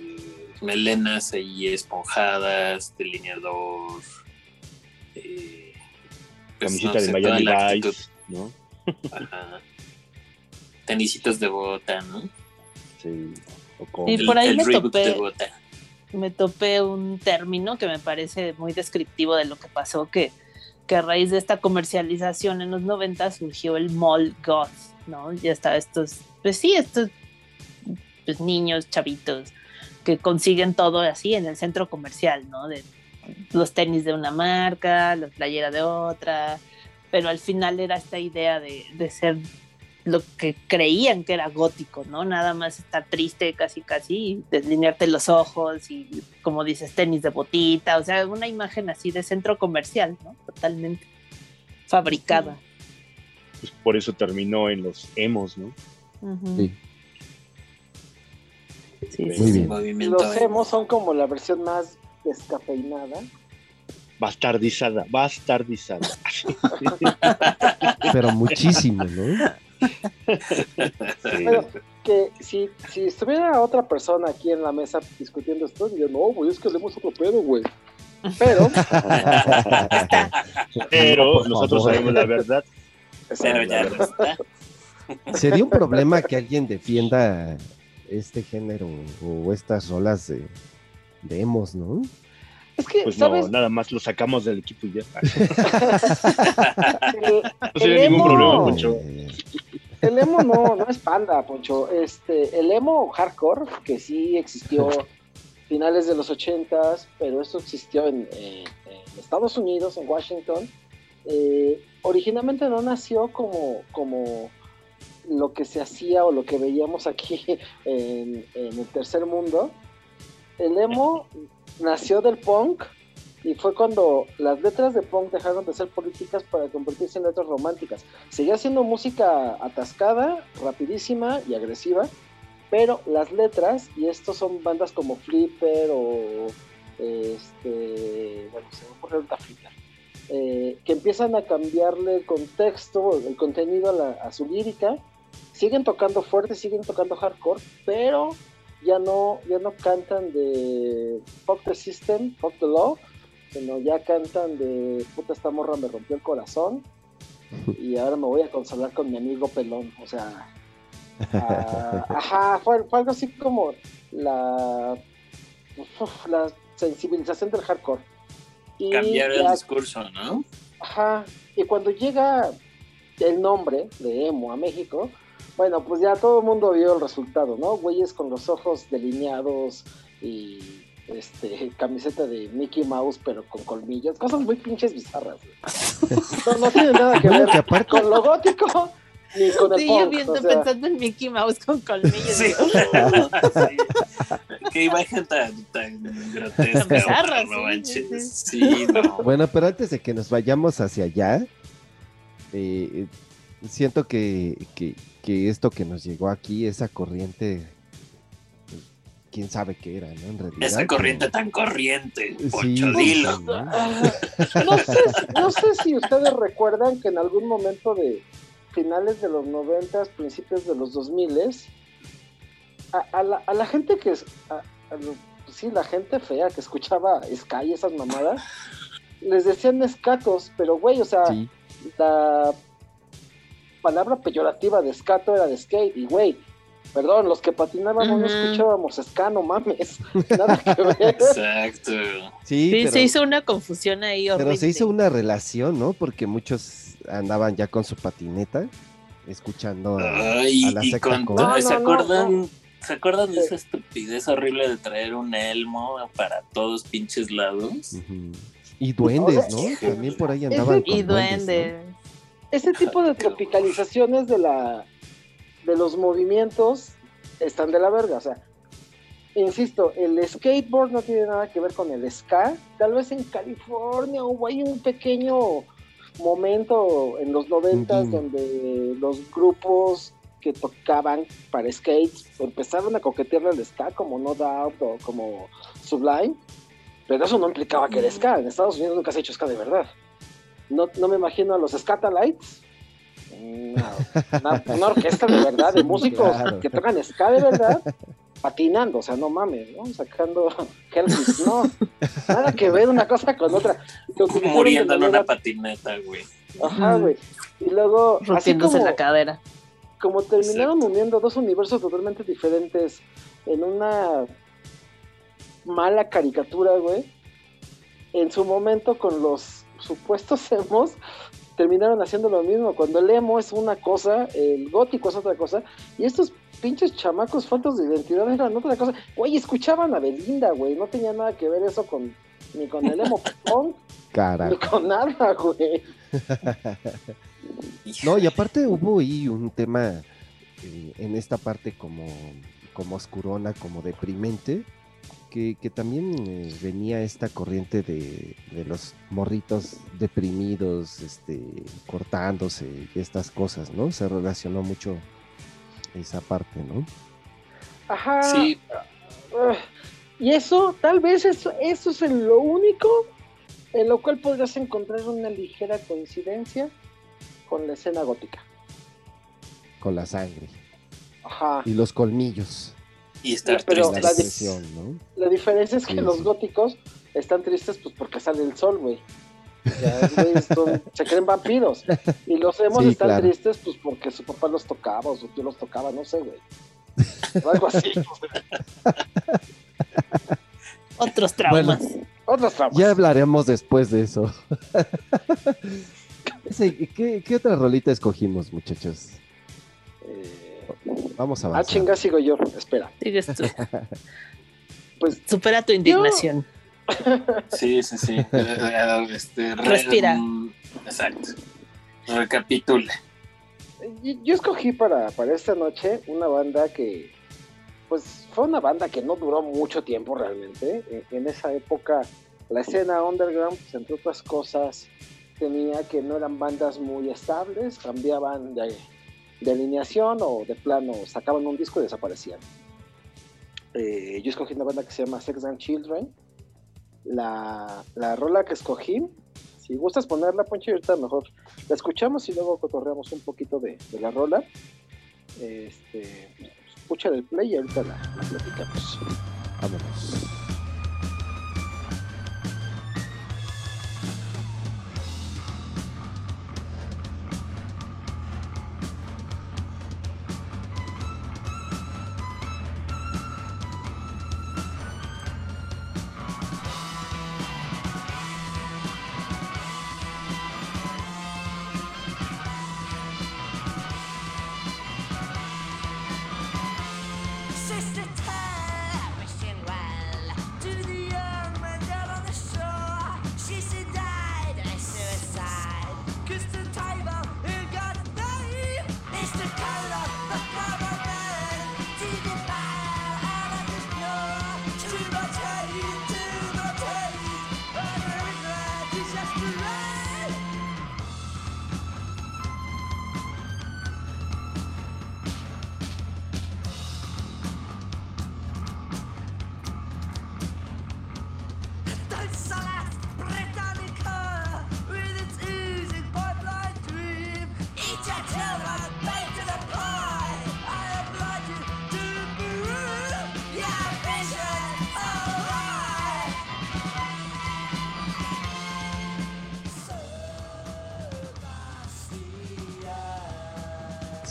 melenas ahí esponjadas, delineador. eh, pues, Camiseta no de sé, Miami. Vice, ¿no? Ajá. Tenisitos de bota, ¿no? Sí. O con- Y por ahí el me topé- me topé un término que me parece muy descriptivo de lo que pasó, que, que a raíz de esta comercialización en los 90 surgió el mall goth, ¿no? Ya está estos, pues sí, estos pues, niños, chavitos, que consiguen todo así en el centro comercial, ¿no? De los tenis de una marca, la playera de otra, pero al final era esta idea de, de ser lo que creían que era gótico, ¿no? Nada más estar triste, casi, casi, deslinearte los ojos y, como dices, tenis de botita, o sea, una imagen así de centro comercial, ¿no? Totalmente fabricada. pues, por eso terminó en los emos, ¿no? Sí. Sí, Muy sí, movimiento Los emo. emos son como la versión más descafeinada. Bastardizada, bastardizada. [LAUGHS] Pero muchísimo, ¿no? Sí. Que si, si estuviera otra persona aquí en la mesa discutiendo esto, diría, no, güey, es que leemos otro pedo, güey. Pero, [LAUGHS] Pero nosotros sabemos la verdad. Pero ya no está. Sería un problema que alguien defienda este género o estas rolas de, de emos, ¿no? Es que, Pues ¿sabes? no, nada más lo sacamos del equipo y ya. [LAUGHS] El, No sería ningún emo- problema, Poncho. Eh, El emo no, no es panda, Poncho. Este, el emo hardcore, que sí existió [LAUGHS] finales de los ochentas, pero esto existió en, en- en Estados Unidos, en Washington. eh, originalmente no nació como, como lo que se hacía o lo que veíamos aquí [LAUGHS] en, en el tercer mundo. El emo nació del punk y fue cuando las letras de punk dejaron de ser políticas para convertirse en letras románticas. Seguía siendo música atascada, rapidísima y agresiva, pero las letras, y estos son bandas como Flipper o este, bueno, se me ocurre ahorita Flipper, eh, que empiezan a cambiarle el contexto, el contenido a, la- a su lírica, siguen tocando fuerte, siguen tocando hardcore, pero ya no, ya no cantan de fuck the system, fuck the law, sino ya cantan de puta esta morra me rompió el corazón [LAUGHS] y ahora me voy a consolar con mi amigo pelón, o sea, [LAUGHS] ah, ajá, fue, fue algo así como la, uf, la sensibilización del hardcore. Y Cambiar el ya- discurso, ¿no? Ajá. Y cuando llega el nombre de emo a México, bueno, pues ya todo el mundo vio el resultado, ¿no? Güeyes con los ojos delineados y este [LAUGHS] camiseta de Mickey Mouse pero con colmillos, cosas muy pinches bizarras. güey. No, no tiene nada que [LAUGHS] ver que aparte- con lo gótico ni con el Sí, punk. yo viendo, o sea, pensando en Mickey Mouse con colmillos. Sí. Sí. [LAUGHS] Qué imagen tan, tan grotesca. Bizarra, no sí, manches. sí, Sí, no. Bueno, pero antes de que nos vayamos hacia allá, eh, siento que, que- que esto que nos llegó aquí, esa corriente, pues, quién sabe qué era, ¿no? En realidad. Esa corriente pero- tan corriente, Sí, Poncho, sí, dilo. ¿no? No, sé, si- no sé si ustedes recuerdan que en algún momento de finales de los noventas, principios de los 2000 a, a, la, a la gente que es, a- sí, la gente fea que escuchaba Sky y esas mamadas, les decían escatos, pero güey, o sea, Sí, la palabra peyorativa de escato era de skate, y güey, perdón, los que patinábamos no escuchábamos ska, no mames, [LAUGHS] nada que ver. Exacto. sí, Sí, pero, se hizo una confusión ahí horrible. pero se hizo una relación, ¿no? Porque muchos andaban ya con su patineta, escuchando a, Ay, a la y secta con con- No, ¿se no, no, acuerdan? ¿Se acuerdan de esa estupidez horrible de traer un elmo para todos pinches lados? Y duendes, ¿no? También por ahí andaban con Y duendes. Ese tipo de tropicalizaciones de la de los movimientos están de la verga, o sea, insisto, el skateboard no tiene nada que ver con el ska, tal vez en California hubo ahí un pequeño momento en los noventas guiño. donde los grupos que tocaban para skate empezaron a coquetearle al ska como No Doubt o como Sublime, pero eso no implicaba que era ska. En Estados Unidos nunca se ha hecho ska de verdad. No, no me imagino a los Scatalites. Una, una- una orquesta de verdad, de músicos Claro. que tocan ska de verdad, patinando, o sea, no mames, ¿no? Sacando Helmets, no, nada que ver una cosa con otra. Muriendo en una patineta, güey. Ajá, güey. Y luego, así Rompiéndose como, la cadera. como terminaron Exacto. uniendo dos universos totalmente diferentes en una mala caricatura, güey, en su momento con los supuestos [LAUGHS] emos, terminaron haciendo lo mismo. Cuando el emo es una cosa, el gótico es otra cosa, y estos pinches chamacos faltos de identidad eran otra cosa. Güey, escuchaban a Belinda, güey, no tenía nada que ver eso con ni con el emo [LAUGHS] punk, ni con nada, güey. [LAUGHS] No, y aparte hubo ahí un tema eh, en esta parte como, como oscurona, como deprimente, que, que también eh, venía esta corriente de, de los morritos deprimidos, este, cortándose y estas cosas, ¿no? Se relacionó mucho esa parte, ¿no? Ajá. Sí, Ah, Y eso, tal vez eso, eso es en lo único en lo cual podrías encontrar una ligera coincidencia con la escena gótica. Con la sangre Ajá. y los colmillos. Y estar pero La ¿no? La diferencia es que Sí, los sí. góticos están tristes pues porque sale el sol, güey. Se creen vampiros. Y los emos Sí, están claro. tristes pues porque su papá los tocaba o su tío los tocaba, no sé, güey. O algo así. [LAUGHS] Otros traumas. Otros traumas. Ya hablaremos después de eso. [LAUGHS] ¿qué, qué otra rolita escogimos, muchachos? Eh, Vamos a ah, avanzar. chinga, sigo yo. Espera. Sigues tú. [LAUGHS] Pues Supera tu indignación. [LAUGHS] Sí, sí, sí. [LAUGHS] Este, re- Respira. Exacto. Recapitula. Yo, yo escogí para, para esta noche una banda que, pues, fue una banda que no duró mucho tiempo realmente. En, en esa época, la escena underground, pues, entre otras cosas, tenía que no eran bandas muy estables, cambiaban de, de alineación o de plano, sacaban un disco y desaparecían. Eh, yo escogí una banda que se llama Sex and Children. La, la rola que escogí, si gustas ponerla, Poncho, ahorita mejor la escuchamos y luego cotorreamos un poquito de, de la rola. Este, escucha el play y ahorita la, la platicamos. Vámonos.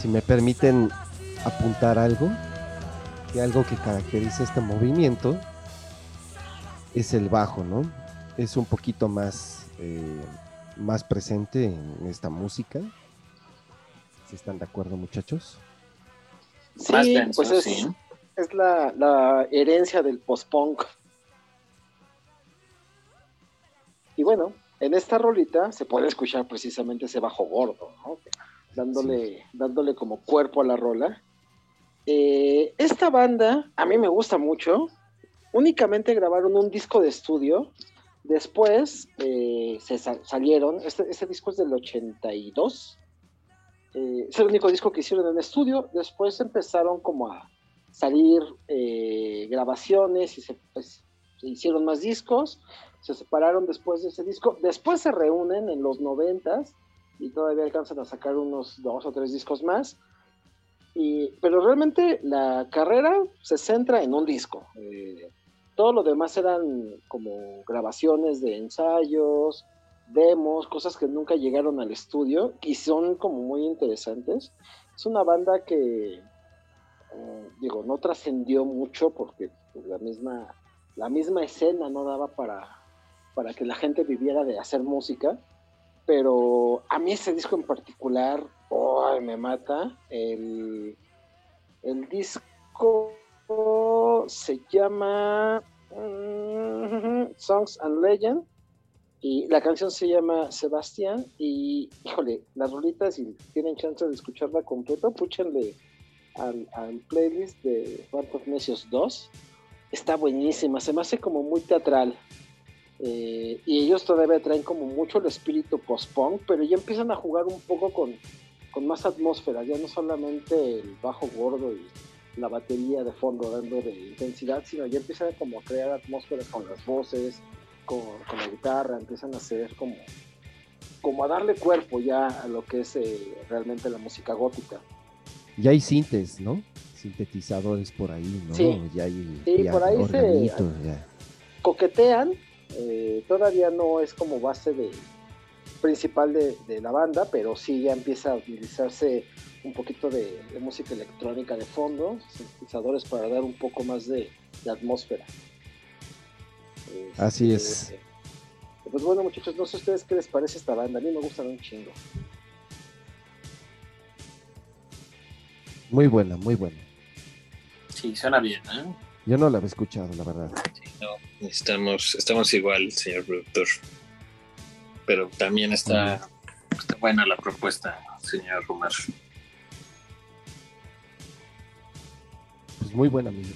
Si me permiten apuntar algo, que algo que caracteriza este movimiento es el bajo, ¿no? Es un poquito más, eh, más presente en esta música. Si están de acuerdo, muchachos. Sí, Más denso, pues es, sí. es la, la herencia del post-punk. Y bueno, en esta rolita se puede escuchar precisamente ese bajo gordo, ¿no? Dándole, dándole como cuerpo a la rola. Eh, esta banda a mí me gusta mucho. Únicamente grabaron un disco de estudio. Después eh, se sa- salieron, este, este disco es del 82, eh, es el único disco que hicieron en estudio, después empezaron como a salir eh, grabaciones y se, pues, se hicieron más discos, se separaron después de ese disco, después se reúnen en los 90 y todavía alcanzan a sacar unos dos o tres discos más. Y, pero realmente la carrera se centra en un disco. eh, todo lo demás eran como grabaciones de ensayos, demos, cosas que nunca llegaron al estudio y son como muy interesantes. Es una banda que, eh, digo, no trascendió mucho porque pues, la misma, la misma escena no daba para, para que la gente viviera de hacer música. Pero a mí ese disco en particular, ¡ay, me mata! El, el disco se llama mm, Songs and Legend y la canción se llama Sebastián y híjole, las rolitas si tienen chance de escucharla completa, púchenle al, playlist de Band of Necios 2. Está buenísima, se me hace como muy teatral. Eh, y ellos todavía traen como mucho el espíritu post-punk, pero ya empiezan a jugar un poco con, con más atmósfera, ya no solamente el bajo gordo y la batería de fondo dando de intensidad, sino ya empiezan como a crear atmósferas con las voces, con, con la guitarra, empiezan a hacer como, como a darle cuerpo ya a lo que es eh, realmente la música gótica. Ya hay sintes, ¿no? Sintetizadores por ahí, ¿no? Sí. Ya hay Sí, ya por ahí se- ya. coquetean, eh, todavía no es como base de, principal de, de la banda, pero sí ya empieza a utilizarse un poquito de, de música electrónica de fondo, sintetizadores para dar un poco más de, de atmósfera. Así Este, es. Pues bueno muchachos, no sé a ustedes qué les parece esta banda, a mí me gustan un chingo. Muy buena, muy buena. Sí, suena bien, ¿eh? Yo no la había escuchado, la verdad. No, estamos, estamos igual, señor productor. Pero también está, está buena la propuesta, señor Rumar. Pues muy buena, amigo.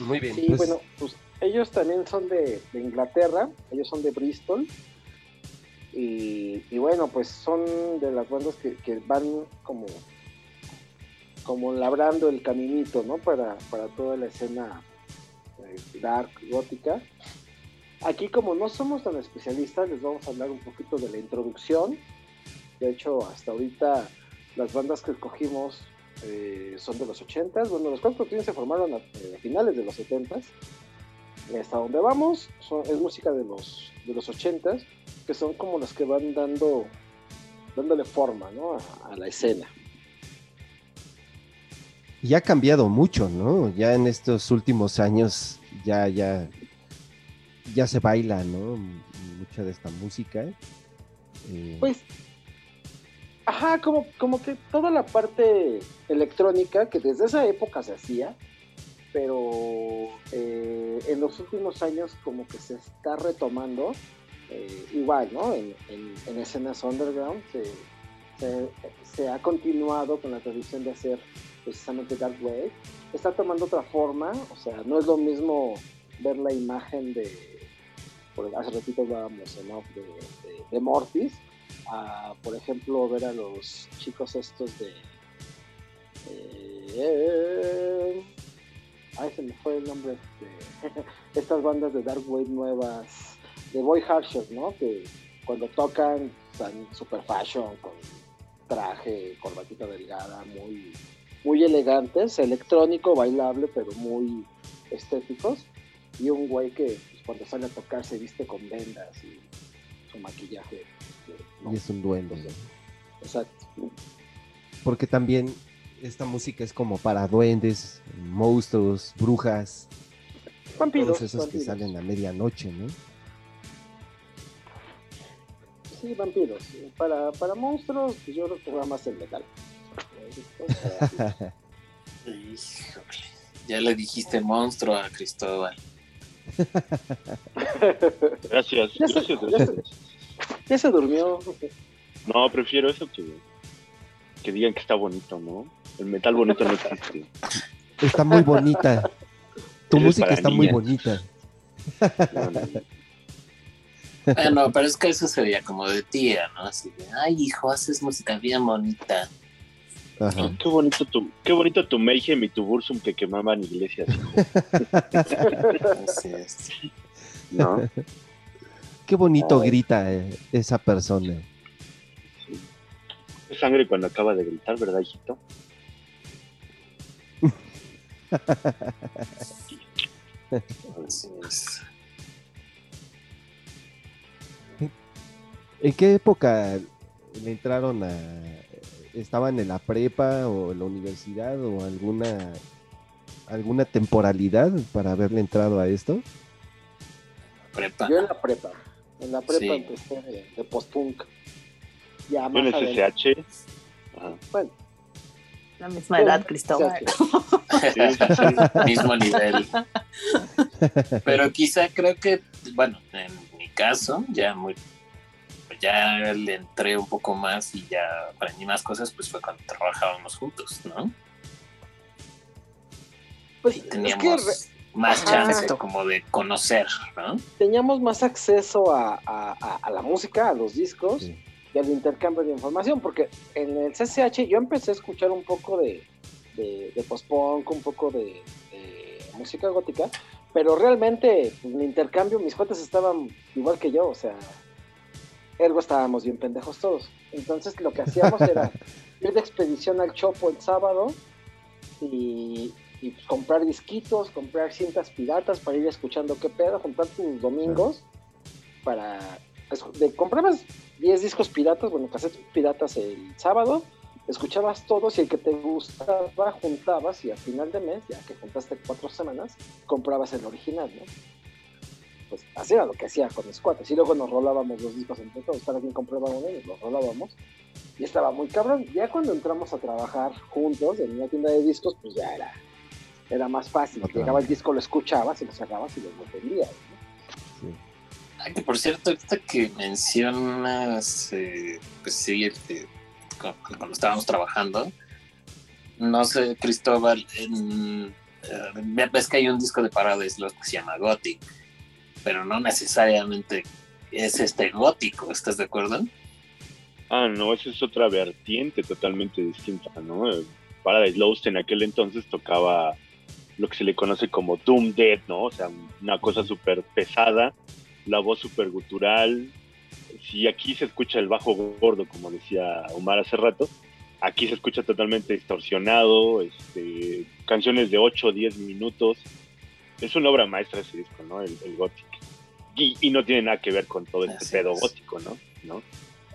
Muy bien. Sí, pues, bueno, pues ellos también son de, de Inglaterra, ellos son de Bristol. Y, y bueno, pues son de las bandas que, que van como, como labrando el caminito, ¿no? Para, para toda la escena dark, gótica. Aquí como no somos tan especialistas, les vamos a hablar un poquito de la introducción. De hecho, hasta ahorita las bandas que escogimos eh, son de los 80s. Bueno, los cuatro se formaron a, eh, a finales de los 70s. Y hasta donde vamos es música de los, de los 80s, que son como las que van dando dándole forma a la escena. Y ha cambiado mucho, ¿no? Ya en estos últimos años ya, ya, ya se baila, ¿no? Mucha de esta música. Eh, Pues, ajá, como, como que toda la parte electrónica que desde esa época se hacía, pero eh, en los últimos años como que se está retomando, eh, igual, ¿no? En, en- en escenas underground se ha continuado con la tradición de hacer precisamente Dark Wave. Está tomando otra forma, o sea, no es lo mismo ver la imagen de, por, hace ratito hablábamos ¿no? de, de- de Mortis, a, por ejemplo, ver a los chicos estos de... eh, ay, se me fue el nombre de [LAUGHS] estas bandas de Dark Wave nuevas, de Boy Harsher, ¿no? Que cuando tocan están super fashion, con traje, corbatita delgada, muy, muy elegantes, electrónico, bailable, pero muy estéticos. Y un güey que pues, cuando sale a tocar se viste con vendas y su maquillaje. ¿no? y es un duende. Exacto. Porque también esta música es como para duendes, monstruos, brujas, Vampiros. todos esos que salen a medianoche, ¿no? Sí, vampiros. Para, para monstruos, pues yo creo que va más el metal. Híjole, ya le dijiste monstruo a Cristóbal. [LAUGHS] Gracias, Ya se- gracias, ya gracias. se- ya se durmió. No, prefiero eso que, que digan que está bonito, ¿no? El metal bonito no existe. Está muy bonita. Tu Eres música está muy bonita. No, no, no. Ah, no, pero es que eso sería como de tía, ¿no? Así de, ay, hijo, haces música bien bonita. Ajá. Qué bonito tu, qué bonito tu Mayhem y tu Bursum que quemaban iglesias. Así es. ¿no? Qué bonito Ay. grita eh, esa persona. Es sangre cuando acaba de gritar, ¿verdad, hijito? Así es. ¿En qué época le entraron a... estaban en la prepa o en la universidad o alguna alguna temporalidad para haberle entrado a esto? Prepa. Yo en la prepa. En la prepa Sí. empecé de, de post-punk. Ya Yo más en. Ajá. Bueno, La misma edad, Cristóbal. Sí. mismo nivel. [LAUGHS] Pero quizá creo que, bueno, en mi caso, ya muy, ya le entré un poco más y ya aprendí más cosas, pues fue cuando trabajábamos juntos, ¿no? pues Y es que teníamos re- más Ajá. chance como de conocer, ¿no? teníamos más acceso a, a- a- a la música, a los discos Sí. y al intercambio de información, porque en el CCH yo empecé a escuchar un poco de, de, de post-punk, un poco de, de música gótica, pero realmente pues, mi intercambio, mis cuates estaban igual que yo, o sea, ergo estábamos bien pendejos todos. Entonces lo que hacíamos era [LAUGHS] ir de expedición al Chopo el sábado y, y, pues, comprar disquitos, comprar cintas piratas para ir escuchando qué pedo, comprar tus domingos para... es- De, comprabas 10 discos piratas, bueno, casetes piratas el sábado, escuchabas todos y el que te gustaba juntabas y al final de mes, ya que juntaste cuatro semanas, comprabas el original, ¿no? Pues así era lo que hacía con mis cuates. Y luego nos rolábamos los discos entre todos, cada quien compraba uno y los rolábamos. Y estaba muy cabrón. Ya cuando entramos a trabajar juntos en una tienda de discos, pues ya era, era más fácil. Llegaba el disco, lo escuchabas y lo cerrabas y lo vendías. ¿no? Sí. Ay, que por cierto, ahorita que mencionas, eh, pues sí, este, cu- cuando estábamos trabajando, no sé, Cristóbal, en, eh, ves que hay un disco de Paradise Lost que se llama Gothic, pero no necesariamente es este gótico, ¿estás de acuerdo? Ah, no, esa es otra vertiente totalmente distinta, ¿no? Paradise Lost en aquel entonces tocaba lo que se le conoce como Doom Dead, ¿no? O sea, una cosa súper pesada, la voz súper gutural. Si aquí se escucha el bajo gordo, como decía Omar hace rato, aquí se escucha totalmente distorsionado, este, canciones de 8 o 10 minutos. Es una obra maestra ese disco, ¿no? El, el Gothic. Y, y no tiene nada que ver con todo este Así pedo es. gótico, ¿no? ¿No?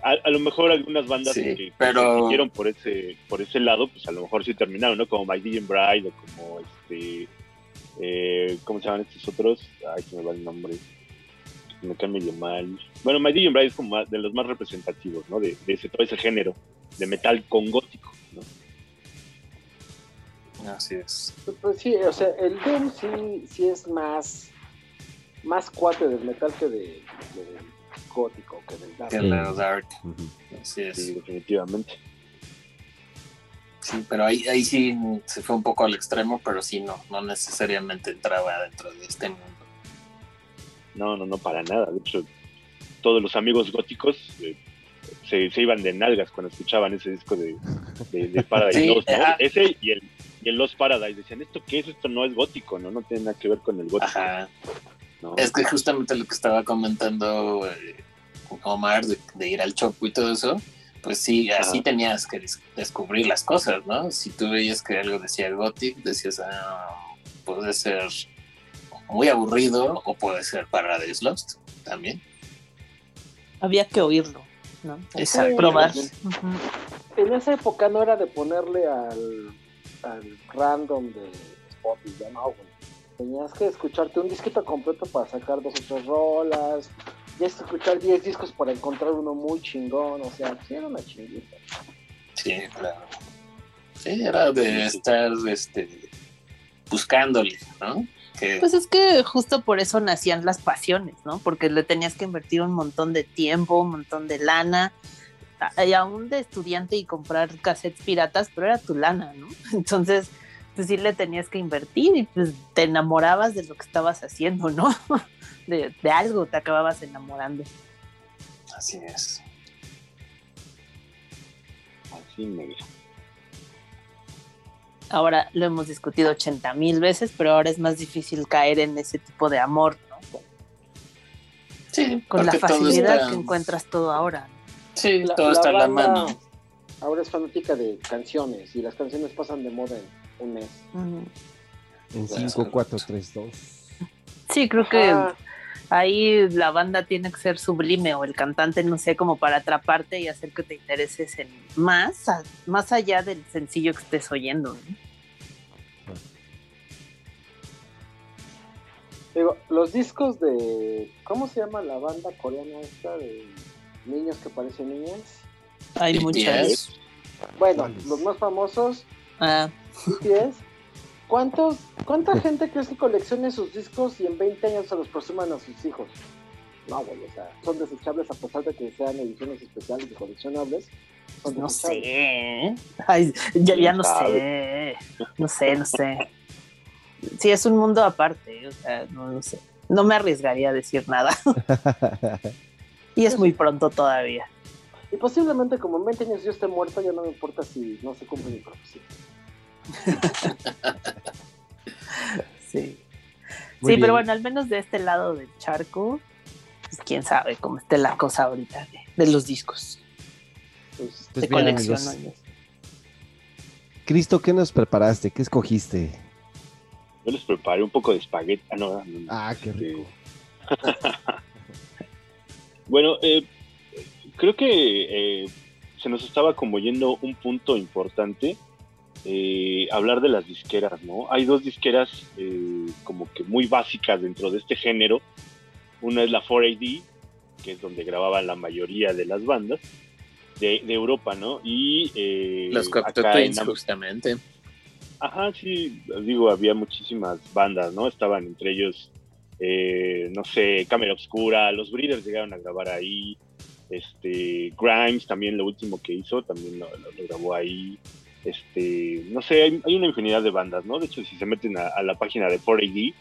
A, a lo mejor algunas bandas Sí, que, pero- por ese, por ese lado, pues a lo mejor sí terminaron, ¿no? Como My Digging Bride o como este. eh, ¿Cómo se llaman estos otros? Ay, se me va el nombre. Me cae medio mal. Bueno, My Digging Bride es como de los más representativos, ¿no? De, de ese, todo ese género de metal con gótico. Así es. Pues, sí, o sea, el Doom sí, sí es más, más cuate del metal que de, de- del gótico, que del dark. Que Dark, así es. Sí, definitivamente. Sí, pero ahí, ahí sí se fue un poco al extremo, pero sí no, no necesariamente entraba dentro de este mundo. No, no, no, para nada. De hecho, todos los amigos góticos eh, se, se iban de nalgas cuando escuchaban ese disco de, de, de [LAUGHS] Paradise Sí, ¿no? ah. Ese y el, y el Lost Paradise. Decían, ¿esto qué es? Esto no es gótico, ¿no? No tiene nada que ver con el gótico. Ajá. ¿no? Es que justamente lo que estaba comentando eh, Omar de, de ir al Chopo y todo eso, pues sí, así Ajá. tenías que des- descubrir las cosas, ¿no? Si tú veías que algo decía Gothic, decías, ah, puede ser muy aburrido o puede ser Paradise Lost también. Había que oírlo, ¿no? Exacto. Probar. En esa época no era de ponerle al, al random de Spotify, ya no, güey. Tenías que escucharte un disquito completo para sacar dos o tres rolas. Tenías que escuchar 10 discos para encontrar uno muy chingón. O sea, sí era una chinguita. Sí, claro. Sí, era de estar este, buscándole, ¿no? Que, Pues es que justo por eso nacían las pasiones, ¿no? Porque le tenías que invertir un montón de tiempo, un montón de lana, y aún de estudiante y comprar cassettes piratas, pero era tu lana, ¿no? [LAUGHS] Entonces, pues sí le tenías que invertir y pues te enamorabas de lo que estabas haciendo, ¿no? [LAUGHS] De, de algo te acababas enamorando. Así es. Así me Ahora lo hemos discutido 80 mil veces, pero ahora es más difícil caer en ese tipo de amor, ¿no? Sí, Con la facilidad está- que encuentras todo ahora. Sí, La- todo la está en la mano. Ahora es fanática de canciones y las canciones pasan de moda en un mes. En Claro. 5, 4, 3, 2. Sí, creo que Ajá. ahí la banda tiene que ser sublime o el cantante, no sé, como para atraparte y hacer que te intereses en más, a- más allá del sencillo que estés oyendo. ¿no? Digo, los discos de. ¿Cómo se llama la banda coreana esta de niños que parecen niñas? Hay BTS. muchas. Bueno, los más famosos, Ah, BTS. ¿Cuántos, ¿Cuánta gente crees que coleccione sus discos y en 20 años se los presuman a sus hijos? No, güey, o sea, son desechables a pesar de que sean ediciones especiales y coleccionables. No sé. Ay, ya, ya no ¿Quién sé. No sé, no sé. Sí, es un mundo aparte. O sea, no, no sé. No me arriesgaría a decir nada. [LAUGHS] Y es muy pronto todavía. Y posiblemente como en 20 años yo esté muerto, ya no me importa si no se cumple mi profecía. [LAUGHS] Sí. Muy sí, bien. pero bueno, al menos de este lado del charco, pues quién sabe cómo esté la cosa ahorita de, de los discos Pues, Pues de bien, colección. amigos. oye. Cristo, ¿qué nos preparaste? ¿Qué escogiste? Yo les preparé un poco de espagueti. Ah, no, no, no. Ah, qué Este, rico. [LAUGHS] Bueno, eh, creo que eh, se nos estaba como yendo un punto importante, eh, hablar de las disqueras, ¿no? Hay dos disqueras eh, como que muy básicas dentro de este género. Una es la 4AD, que es donde grababan la mayoría de las bandas de, de Europa, ¿no? Y eh, Los Cocteau en Twins, Am- justamente. Ajá, sí, digo, había muchísimas bandas, ¿no? Estaban entre ellos, eh, no sé, Cámara Obscura, los Breeders llegaron a grabar ahí, este, Grimes también lo último que hizo, también lo, grabó ahí, este, no sé, hay, una infinidad de bandas, ¿no? De hecho, si se meten a, la página de 4AD,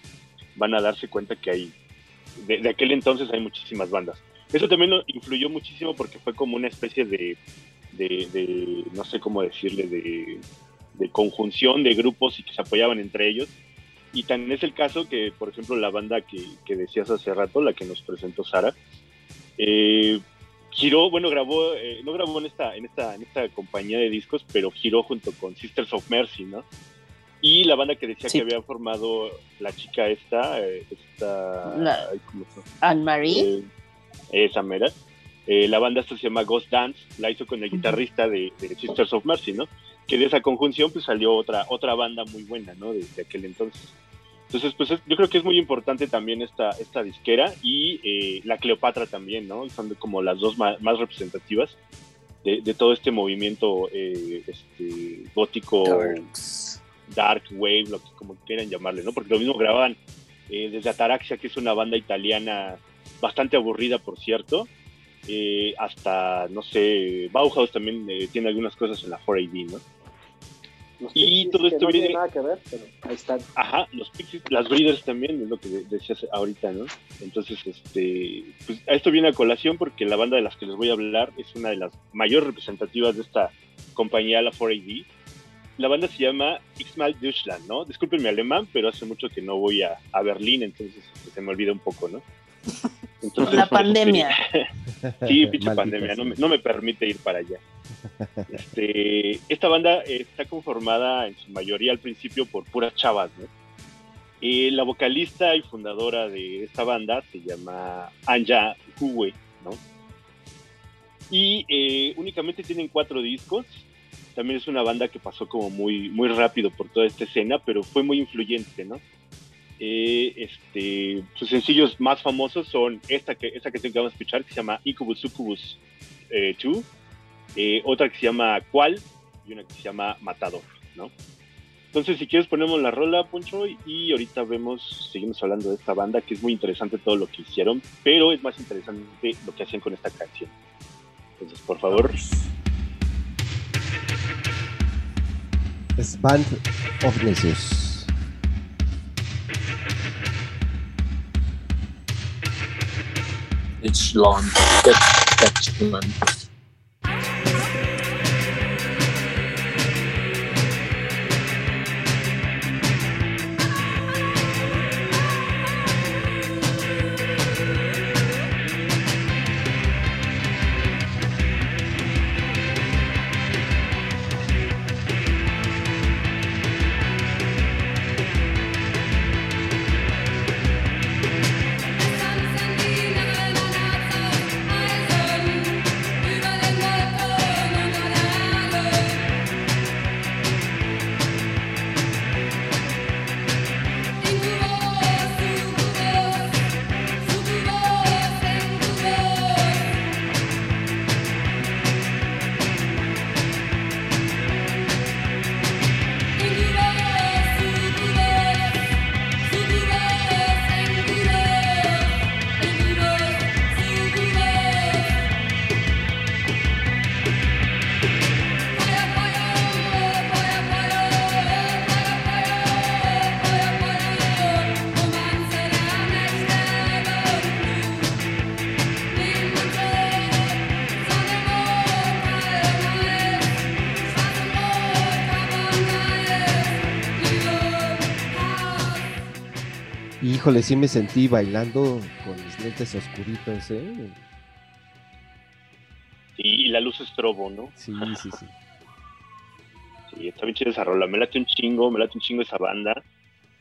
van a darse cuenta que hay, de, aquel entonces hay muchísimas bandas. Eso también influyó muchísimo porque fue como una especie de no sé cómo decirle, de de conjunción de grupos y que se apoyaban entre ellos. Y tan es el caso que, por ejemplo, la banda que, que decías hace rato, la que nos presentó Sara, eh, giró, bueno, grabó, eh, no grabó en esta, en, esta, en esta compañía de discos, pero giró junto con Sisters of Mercy, ¿no? Y la banda que decía Sí. que había formado la chica esta, eh, esta La- ay, ¿cómo se llama? Anne-Marie. Eh, esa mera. Eh, la banda esta se llama Ghost Dance, la hizo con el guitarrista de, de Sisters of Mercy, ¿no? Que de esa conjunción pues salió otra, otra banda muy buena, ¿no? De, de aquel entonces. Entonces, pues es- yo creo que es muy importante también esta, esta disquera y eh, la Cleopatra también, ¿no? Son como las dos ma- más, representativas de, de todo este movimiento eh, este, gótico, Darks. dark wave, lo que como quieran llamarle, ¿no? Porque lo mismo grababan eh, desde Ataraxia, que es una banda italiana bastante aburrida, por cierto, eh, hasta, no sé, Bauhaus también eh, tiene algunas cosas en la 4AD, ¿no? Los Y todo esto no tiene viene- nada que ver, pero ahí están. Ajá, los Pixies, las Breeders también, es lo que de- decías ahorita, ¿no? Entonces, este, pues esto viene a colación porque la banda de las que les voy a hablar es una de las mayores representativas de esta compañía, la 4AD. La banda se llama Xmal Deutschland, ¿no? Disculpen mi alemán, pero hace mucho que no voy a, a Berlín, entonces se me olvida un poco, ¿no? Entonces, La pandemia. [LAUGHS] Sí, pinche Maldita pandemia, no me, no me permite ir para allá. Este, esta banda está conformada en su mayoría al principio por puras chavas, ¿no? Eh, la vocalista y fundadora de esta banda se llama Anja Huwe, ¿no? Y eh, únicamente tienen cuatro discos. También es una banda que pasó como muy, muy rápido por toda esta escena, pero fue muy influyente, ¿no? Eh, este, sus sencillos más famosos son esta que, esta que vamos a escuchar, que se llama Incubus Succubus 2, eh, otra que se llama Cuál y una que se llama Matador, ¿no? Entonces, si quieres, ponemos la rola, Poncho, y ahorita vemos, seguimos hablando de esta banda, que es muy interesante todo lo que hicieron, pero es más interesante lo que hacían con esta canción. Entonces, por favor. Es Band of each long that's back. Híjole, sí me sentí bailando con mis lentes oscuritos, ¿eh? Y, y la luz estrobo, ¿no? Sí, [LAUGHS] sí, sí. Sí, está bien chida esa rola. Me late un chingo, me late un chingo esa banda.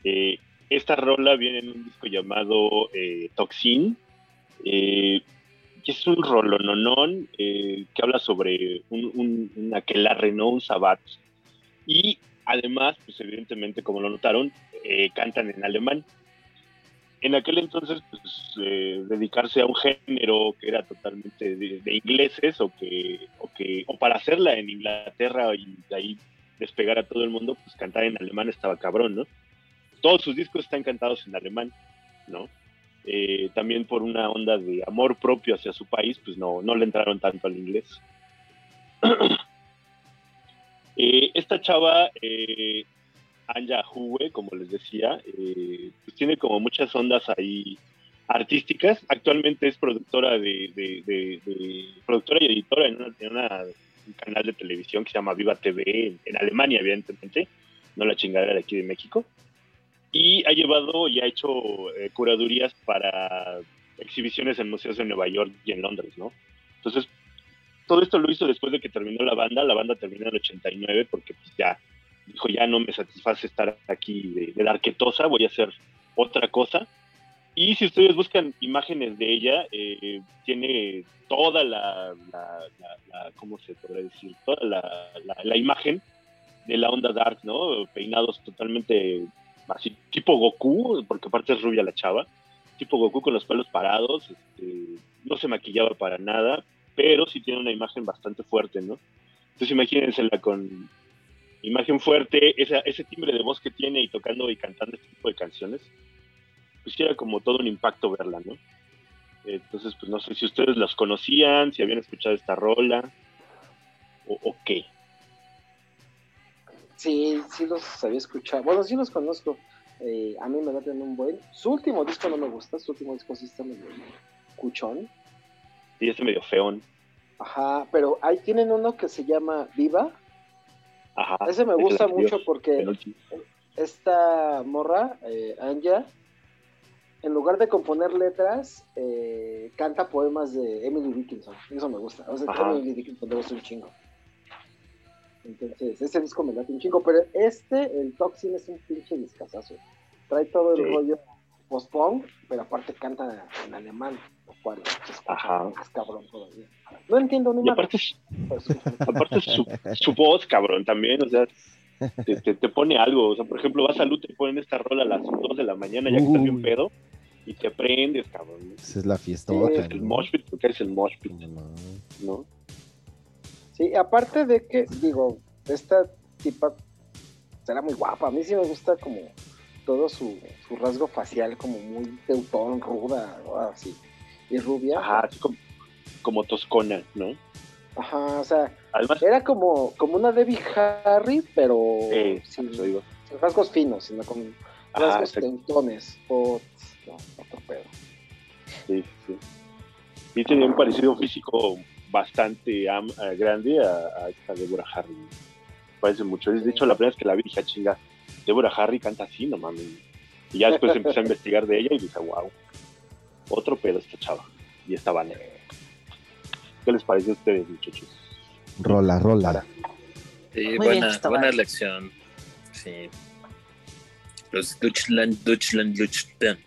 Eh, esta rola viene en un disco llamado eh, Toxin. Eh, que es un rolononón eh, que habla sobre un, un, un aquelarre, ¿no? Un sabbat. Y además, pues evidentemente, como lo notaron, eh, cantan en alemán. En aquel entonces, pues, eh, dedicarse a un género que era totalmente de, ingleses o que, o que, o para hacerla en Inglaterra y de ahí despegar a todo el mundo, pues cantar en alemán estaba cabrón, ¿no? Todos sus discos están cantados en alemán, ¿no? Eh, también por una onda de amor propio hacia su país, pues no, no le entraron tanto al inglés. [CLEARS THROAT] Eh, esta chava, Anja Huwe, como les decía, eh, pues tiene como muchas ondas ahí artísticas. Actualmente es productora de, de- de- de- productora y editora en, una- en una- un canal de televisión que se llama Viva TV en, en Alemania, evidentemente, no la chingadera de aquí de México. Y ha llevado y ha hecho eh, curadurías para exhibiciones en museos en Nueva York y en Londres, ¿no? Entonces, todo esto lo hizo después de que terminó la banda. La banda terminó en el 89 porque pues, ya dijo, ya no me satisface estar aquí de, de darquetosa, voy a hacer otra cosa. Y si ustedes buscan imágenes de ella, eh, tiene toda la, la, ¿cómo se podría decir? Toda la imagen de la onda dark, ¿no? Peinados totalmente así, tipo Goku, porque aparte es rubia la chava, tipo Goku con los pelos parados, este, no se maquillaba para nada, pero sí tiene una imagen bastante fuerte, ¿no? Entonces imagínensela con imagen fuerte, esa, ese timbre de voz que tiene y tocando y cantando este tipo de canciones, pues era como todo un impacto verla, ¿no? Entonces, pues no sé si ustedes las conocían, si habían escuchado esta rola, o, o qué. Sí, sí los había escuchado. Bueno, sí los conozco. Eh, a mí me laten un buen. Su último disco no me gusta. Su último disco sí está medio cuchón. Sí, este medio feón. Ajá, pero ahí tienen uno que se llama Viva. Ajá. Ese me gusta mucho porque esta morra, eh, Anja, en lugar de componer letras, eh, canta poemas de Emily Dickinson. Eso me gusta. O sea, Ajá. Emily Dickinson me gusta un chingo. Entonces, ese disco me late un chingo, pero este, el Toxin, es un pinche discazazo. Trae todo el Sí. rollo post-punk, pero aparte canta en alemán, cual Ajá. más cabrón todavía. No entiendo ni Y nada. aparte, es- pero escucha. aparte su, su voz, cabrón, también, o sea, te, te, te pone algo. O sea, por ejemplo, vas a luz, te ponen esta rola a las 2 de la mañana, ya que estás bien pedo, y te prendes, cabrón. Esa es la fiestota. Es el ¿no? mosh pit, porque es el mosh pit, No, no. Sí, aparte de que, digo, esta tipa será muy guapa. A mí sí me gusta como todo su, su rasgo facial, como muy teutón, ruda, o así. Y rubia. Ajá, así como, como toscona, ¿no? Ajá, o sea, Además, era como, como una Debbie Harry, pero eh, sin, rasgos finos, sino con Ajá, rasgos exacto. tentones. O, no, otro pedo. Sí, sí. Sí, tenía un parecido físico bastante am- eh, grande a, a esta Deborah Harry. Parece mucho. De hecho, la primera vez que la vi dije, "Ah, chinga, Deborah Harry canta así, no mames. Y ya después empecé a investigar de ella y dije, wow, otro pedo esta chava. Y esta banda. ¿Qué les parece a ustedes, muchachos? Rola, rola. Sí, bien, buena, Cristóbal. buena elección. Sí. Los Deutschland, Deutschland, Deutschland.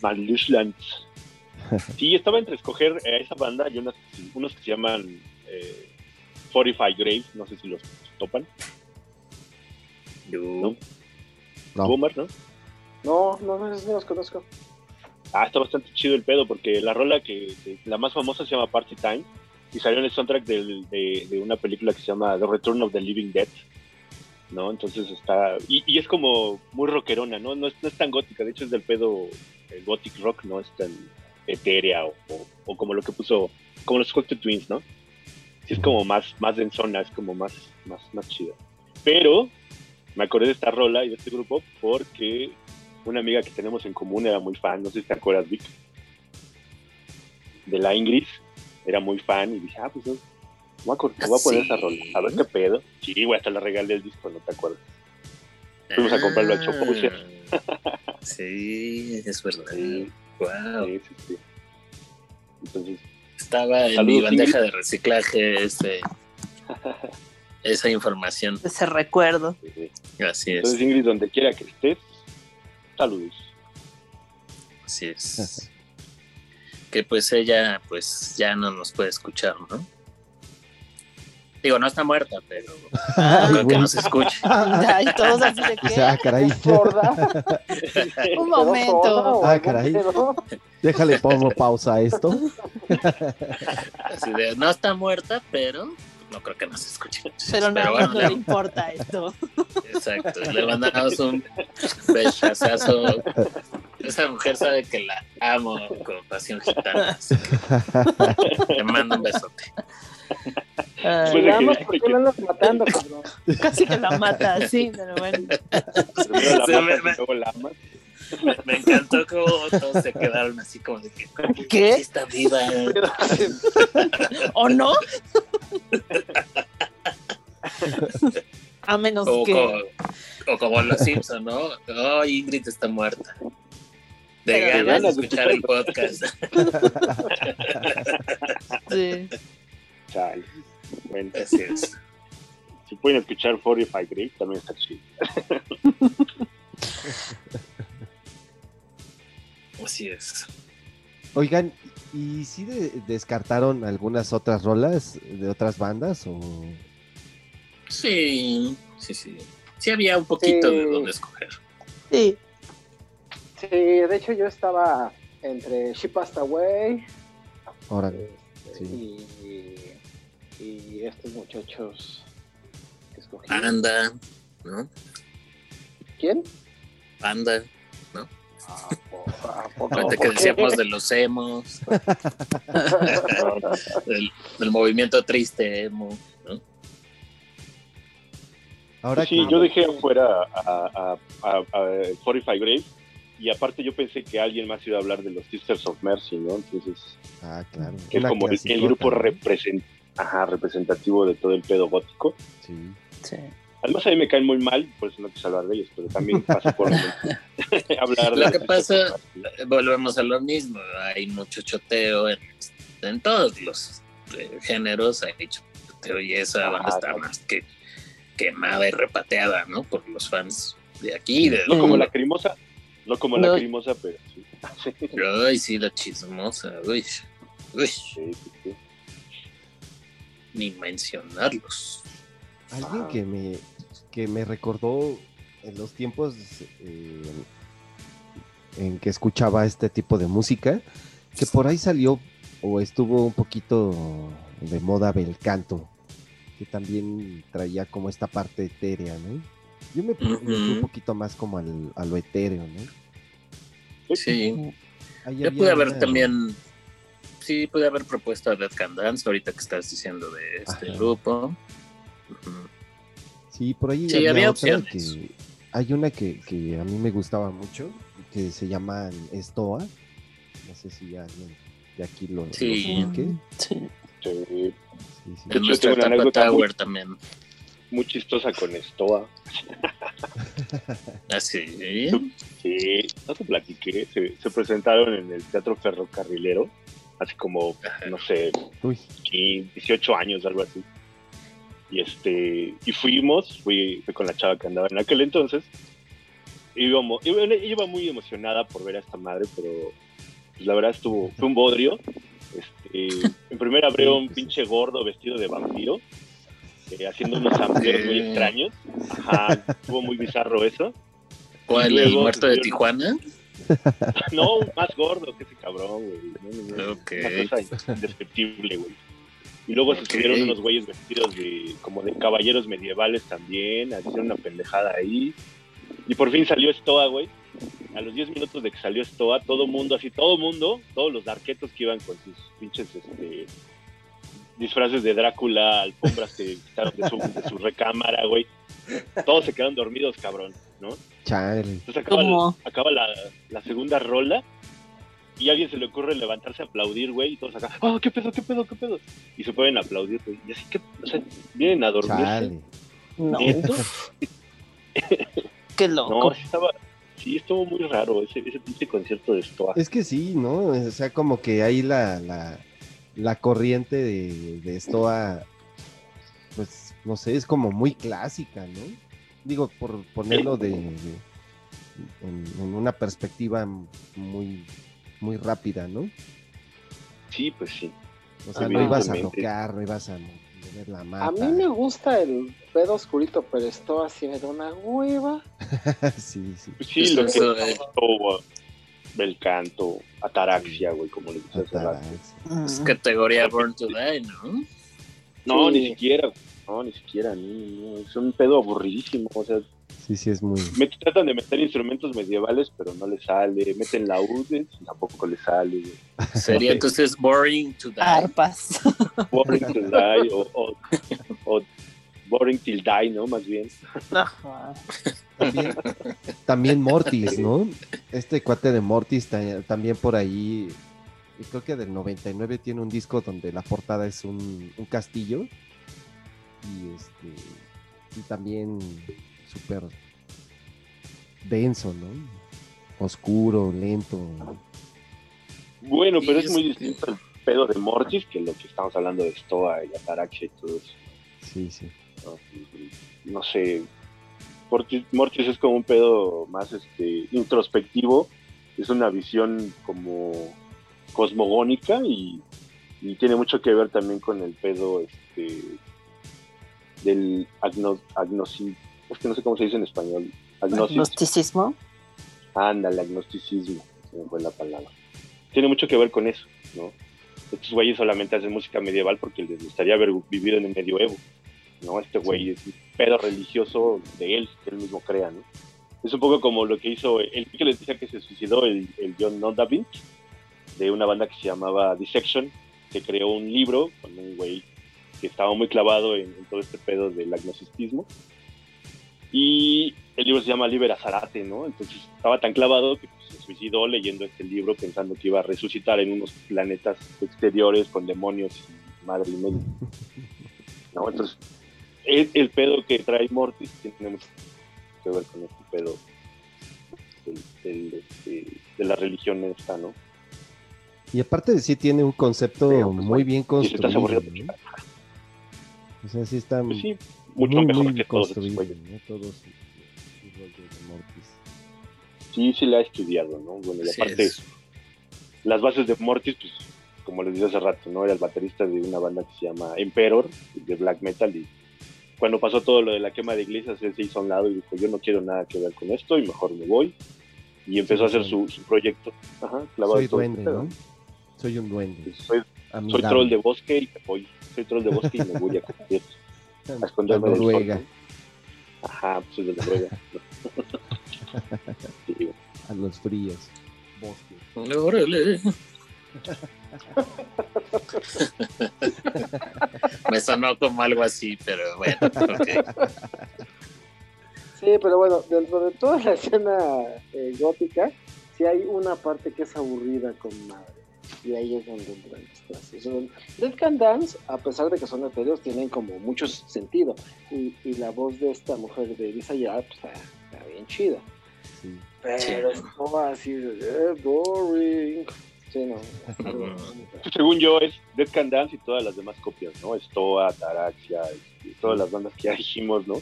Malishland. [LAUGHS] Sí, estaba entre escoger a esa banda y unas- unos que se llaman eh, 45 Grave, no sé si los topan. Yo- No. Boomer, ¿no? No, no, no, no los conozco. Ah, está bastante chido el pedo porque la rola que, que- la más famosa se llama Party Time y salió en el soundtrack del- de, de una película que se llama The Return of the Living Dead, ¿no? Entonces está y, y es como muy rockerona, ¿no? No es, no es tan gótica, de hecho es del pedo el gothic rock, no es tan etérea o, o- o como lo que puso como los Cocteau Twins, ¿no? Sí es como más más densona, es como más más más chida. Pero me acordé de esta rola y de este grupo porque una amiga que tenemos en común era muy fan, no sé si te acuerdas, Vic, de la Ingrid, era muy fan y dije, ah, pues no, voy a, voy a poner ¿Sí? esa rola, a ver qué pedo. Sí, güey, hasta le regalé el disco, no te acuerdas. Fuimos a comprarlo a Choposer. Ah, [LAUGHS] Sí, es verdad. Sí. Wow. Sí, sí, sí. Entonces, Estaba en Saludos, mi bandeja Ingrid. de reciclaje este, [LAUGHS] esa información. Ese recuerdo. sí. Así es. entonces Ingrid, donde quiera que estés, saludos. Así es. [LAUGHS] Que pues ella pues ya no nos puede escuchar, ¿no? Digo, no está muerta, pero [LAUGHS] Ay, creo que nos escuche. Ay, todos así de O sea, ah, caray. [LAUGHS] Un ¿Quedó sorda momento. Ah, caray. Déjale, pongo pausa a esto. Así de, no está muerta, pero no creo que nos escuche. Pero nada bueno, no le- le importa esto. Exacto, le mandamos un besazo. Esa mujer sabe que la amo con pasión gitana. así que Le mando un besote. Ay, Pues más, ¿por qué no andas matando, cabrón? [LAUGHS] casi que la mata, sí, pero bueno. Me-. Me, [LAUGHS] me encantó cómo todos se quedaron así como de que ¿Qué? "Sí está viva. ¿O no? [LAUGHS] A menos O que. como, o como los Simpson, ¿no? Oh, Ingrid está muerta. De Pero ganas de escuchar el podcast. [LAUGHS] Sí. Chale. Bueno, Así es. si pueden escuchar 45 Grave, también está chido. Así es. Oigan, ¿y si descartaron algunas otras rolas de otras bandas? O... Sí, sí, sí. Sí había un poquito Sí. de dónde escoger. Sí. Sí, de hecho yo estaba entre She Passed Away Órale. este, Sí. y, y estos muchachos que escogí. Panda, ¿no? ¿Quién? Panda. Ahorita que decíamos de los emos. [LAUGHS] del, del movimiento triste emo, ¿no? Ahora sí, que- yo dejé afuera a, a, a, a 45 Grave y aparte yo pensé que alguien más iba a hablar de los Sisters of Mercy, ¿no? Entonces, Ah, claro. que es como el, grupo ¿no? represent- ajá, representativo de todo el pedo gótico. Sí. Sí. Además a mí me caen muy mal, por eso no quise hablar de ellos, pero también paso por [LAUGHS] [LAUGHS] hablar de Lo que pasa, volvemos a lo mismo. Hay mucho choteo en, en todos los eh, géneros. Hay choteo y esa banda está claro. más que quemada y repateada, ¿no? Por los fans de aquí. De No como la crimosa, no como No. la crimosa, pero sí. [LAUGHS] Sí, Ay, sí, la chismosa. Uy, uy, sí, sí. ni mencionarlos. Alguien Ah. que me, que me recordó en los tiempos eh, en que escuchaba este tipo de música, que por ahí salió o estuvo un poquito de moda Belcanto, que también traía como esta parte etérea, ¿no? Yo me, me fui un poquito más como al, a lo etéreo, ¿no? Sí. Ahí Yo pude haber una- también sí pude haber propuesto a Dead Can Dance ahorita que estás diciendo de este Ajá. grupo. Sí, por ahí Sí, había otra opciones. que- hay una que, que a mí me gustaba mucho, que se llama Estoa. No sé si alguien de aquí lo, Sí. Sí. Sí, Sí, sí. Yo tengo una anécdota muy- también. muy chistosa con Stoa. Así. [LAUGHS] Sí, no te platiqué. Se, se presentaron en el Teatro Ferrocarrilero hace como, no sé, Uy, 15, 18 años, algo así. Y este, y fuimos, fui, fui con la chava que andaba en aquel entonces. Íbamos, iba, iba muy emocionada por ver a esta madre, pero pues, la verdad estuvo, fue un bodrio. Este, [LAUGHS] en primera abrió un pinche gordo vestido de vampiro, eh, haciendo unos amplios muy extraños. Ajá, estuvo muy bizarro eso. ¿Cuál? Y ¿El luego muerto de Tijuana? [LAUGHS] No, más gordo que ese cabrón, güey. No, no, no. Ok. Una cosa indescriptible, güey. Y luego se subieron unos güeyes vestidos de como de caballeros medievales también, hicieron una pendejada ahí. Y por fin salió Stoa, güey. A los 10 minutos de que salió Stoa, todo mundo, así, todo mundo, todos los arquetos que iban con sus pinches este, disfraces de Drácula, alfombras que quitaron de su, de su recámara, güey. Todos se quedaron dormidos, cabrón, ¿no? chale. Entonces acaba, ¿Cómo? acaba la, la segunda rola y a alguien se le ocurre levantarse a aplaudir, güey, y todos acá, ¡ah, qué pedo, qué pedo, qué pedo! Y se pueden aplaudir, güey. Y así que, o sea, vienen a dormirse. Chale. No, [LAUGHS] qué No, loco. sí estaba, sí estuvo muy raro ese, ese pinche concierto de Stoa. Es que sí, ¿no? O sea, como que ahí la, la, la corriente de, de Stoa, pues, no sé, es como muy clásica, ¿no? Digo, por ponerlo de, de- en, en una perspectiva muy, muy rápida, ¿no? Sí, pues sí. O sea, no ibas a tocar, no ibas a mover la mata. A mí me gusta el pedo oscurito, pero esto así me da una hueva. [LAUGHS] sí, sí. Pues sí, lo que estuvo, el canto, ataraxia, güey, como le. Ataraxia. Es categoría Born to Die, ¿no? No, Sí. ni siquiera, no, ni siquiera, ni, no, es un pedo aburridísimo, o sea, Sí, sí, es muy... Me tratan de meter instrumentos medievales, pero no les sale. Meten laudes y tampoco les sale. Sería [LAUGHS] entonces Boring to Die. Arpas. [LAUGHS] Boring till die o, o, o Boring till die, ¿no? Más bien. Ajá. También, también Mortis, ¿no? Este cuate de Mortis ta- también por ahí, y creo que del 99 tiene un disco donde la portada es un, un castillo y este y también súper denso, ¿no? Oscuro, lento. Bueno, pero es muy distinto el pedo de Mortis que lo que estamos hablando de Stoa y Ataraxia y todo eso. Sí, sí. ¿no? No sé. Mortis, Mortis es como un pedo más este introspectivo. Es una visión como cosmogónica y, y tiene mucho que ver también con el pedo este del agno, agnosi- es que no sé cómo se dice en español. Agnosis. Gnosticismo. Ándale, agnosticismo, se me fue la palabra. Tiene mucho que ver con eso, ¿no? Estos güeyes solamente hacen música medieval porque les gustaría haber vivido en el medioevo, ¿no? Este güey es un pedo religioso de él, que él mismo crea, ¿no? Es un poco como lo que hizo el que les decía que se suicidó el, el John Nodavin, de una banda que se llamaba Dissection, que creó un libro con un güey que estaba muy clavado en, en todo este pedo del agnosticismo. Y el libro se llama Libera Zarate, ¿no? Entonces estaba tan clavado que pues, se suicidó leyendo este libro pensando que iba a resucitar en unos planetas exteriores con demonios y madre y medio. ¿No? Entonces, el, el pedo que trae Mortis tiene mucho que ver con este pedo del- del, este, de la religión esta, ¿no? Y aparte de sí tiene un concepto Pero, pues, muy bien construido. aburrido, ¿no? O sea, sí está pues sí, mucho muy, mejor muy que todos estos güeyes. de Mortis. Sí, sí la ha estudiado, ¿no? Bueno, y Sí, aparte, es- las bases de Mortis, pues, como les dije hace rato, ¿no? Era el baterista de una banda que se llama Emperor, de black metal, y cuando pasó todo lo de la quema de iglesias, él se hizo a un lado y dijo, yo no quiero nada que ver con esto, y mejor me voy. Y empezó a hacer su, su proyecto. Ajá, clavado Soy duende. ¿no? Soy un duende. Soy, troll de bosque y me voy. Soy troll de bosque y me voy a, a A esconderme sol. Noruega, ¿no? Ajá, pues es de Noruega. [LAUGHS] Sí, a los fríos. Bosque. Órale. [LAUGHS] Me sonó como algo así, pero bueno, ok. Sí, pero bueno, dentro de toda la escena eh, gótica, sí hay una parte que es aburrida con madre. Y ahí es donde entran las clases. Son- Dead Can Dance, a pesar de que son etéreos, tienen como mucho sentido. Y, y la voz de esta mujer de Lisa Yard pues, está, está bien chida. Sí. Pero Sí. es como así, eh, boring. Sí, no. [LAUGHS] algo- Según yo, es Dead Can Dance y todas las demás copias, ¿no? Stoa, Taraxia, este, todas las bandas que ya dijimos, ¿no?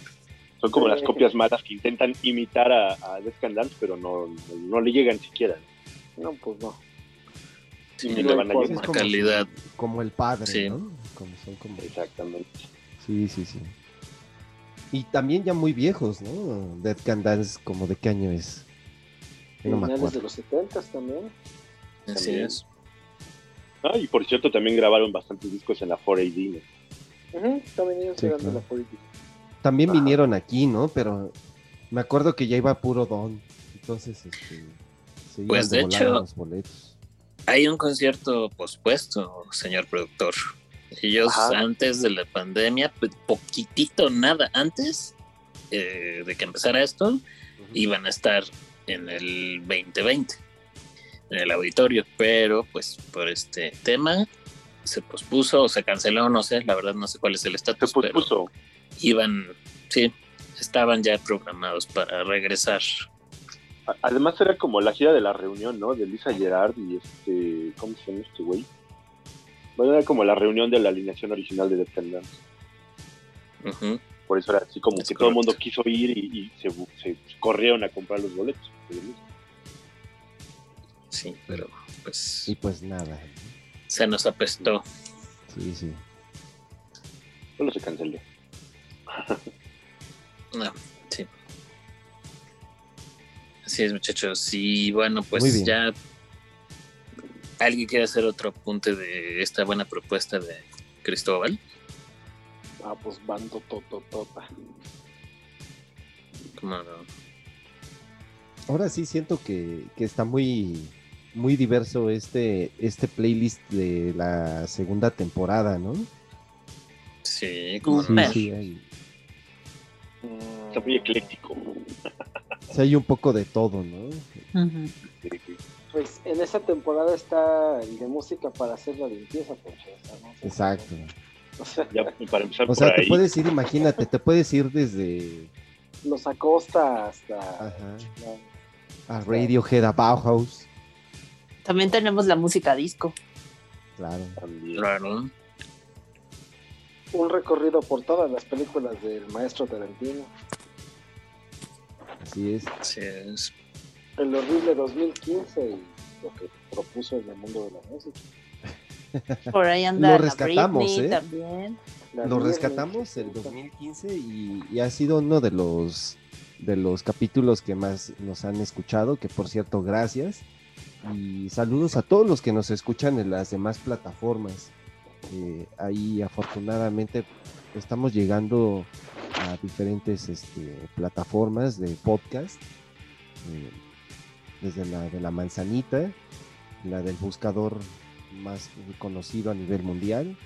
Son como Sí. las copias malas que intentan imitar a, a Dead Can Dance, pero no, no, no le llegan siquiera. No, pues no. Sí, Ni no le van a hay llegar. forma. como, calidad. como el padre, Sí. ¿no? Como son como... Exactamente. Sí, sí, sí. Y también ya muy viejos, ¿no? Dead Can Dance, como de qué año es. Yo no me Finales de los 70 también. Así También. es. Ah, y por cierto, también grabaron bastantes discos en la 4AD, ¿no? Ujú, También ellos Sí, eran de claro. la política. También vinieron aquí, ¿no? Pero me acuerdo que ya iba puro don. Entonces, este. Pues, de hecho- los boletos. Hay un concierto pospuesto, señor productor. Ellos Ajá. antes de la pandemia, pues, poquitito nada antes eh, de que empezara esto, iban a estar en el 2020, en el auditorio, pero pues por este tema se pospuso o se canceló, no sé, la verdad no sé cuál es el Se estatus, pero pospuso. iban, sí, estaban ya programados para regresar. Además era como la gira de la reunión, ¿no? De Lisa Gerard y este... ¿Cómo se llama este güey? Bueno, era como la reunión de la alineación original de Dance. Ujú. Por eso era así como Es que todo el mundo quiso ir y, y se, se corrieron a comprar los boletos. Sí, pero pues Y pues nada. se nos apestó. Sí, sí. Solo se canceló. No. Así es, muchachos. Y bueno, pues ya. ¿Alguien quiere hacer otro apunte de esta buena propuesta de Cristóbal? Ah, pues bando tototota. Como no? Ahora sí siento que, que está muy, muy diverso este, este playlist de la segunda temporada, ¿no? Sí, como Sí, sí, hay, Está muy ecléctico. [LAUGHS] sí hay un poco de todo, ¿no? Pues en esa temporada está el de música para hacer la limpieza, ¿no? Exacto. O sea, Ya para empezar [LAUGHS] O por sea, te ahí. puedes ir, imagínate, te puedes ir desde los acosta hasta. ajá, no, a Radiohead, a Bauhaus. También tenemos la música disco. Claro. También. Claro. un recorrido por todas las películas del maestro Tarantino. Así es. Así es. El horrible 2015 y lo que propuso en el mundo de la música. Por ahí anda Lo rescatamos, Britney ¿eh? también. Lo rescatamos el sí, 2015 y, y ha sido uno de los de los capítulos que más nos han escuchado, que por cierto, gracias. Y saludos a todos los que nos escuchan en las demás plataformas. Eh, ahí afortunadamente estamos llegando a diferentes este, plataformas de podcast. eh, desde la de la manzanita, la del buscador más conocido a nivel mundial,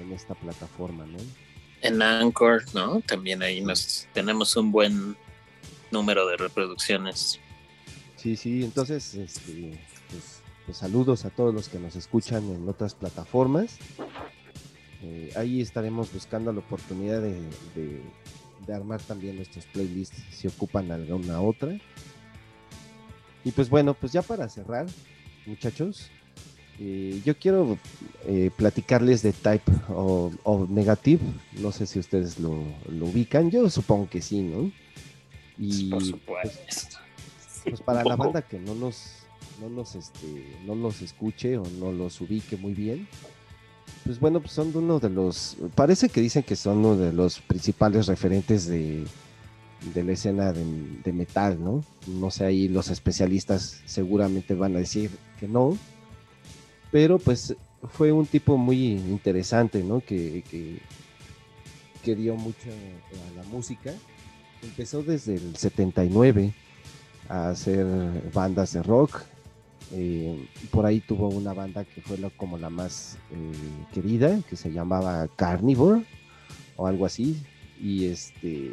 en esta plataforma, ¿no? En Anchor, ¿no? También ahí nos tenemos un buen número de reproducciones. Sí, sí, entonces, este, pues, pues saludos a todos los que nos escuchan en otras plataformas. Eh, ahí estaremos buscando la oportunidad de, de- de armar también nuestros playlists si ocupan alguna otra. Y pues bueno, pues ya para cerrar, muchachos, eh, yo quiero eh, platicarles de Type o, o Negative. No sé si ustedes lo, lo ubican, yo supongo que sí, ¿no? Y por pues, supuesto. pues para Un la [LAUGHS] banda que no nos, no nos, este, no los escuche o no los ubique muy bien, pues bueno, pues son uno de los, parece que dicen que son uno de los principales referentes de, de la escena de, de metal, ¿no? No sé, ahí los especialistas seguramente van a decir que no, pero pues fue un tipo muy interesante, ¿no? Que, que, que dio mucho a la música. Empezó desde el 79 a hacer bandas de rock Eh, por ahí tuvo una banda que fue la- como la más eh, querida, que se llamaba Carnivore o algo así. Y este.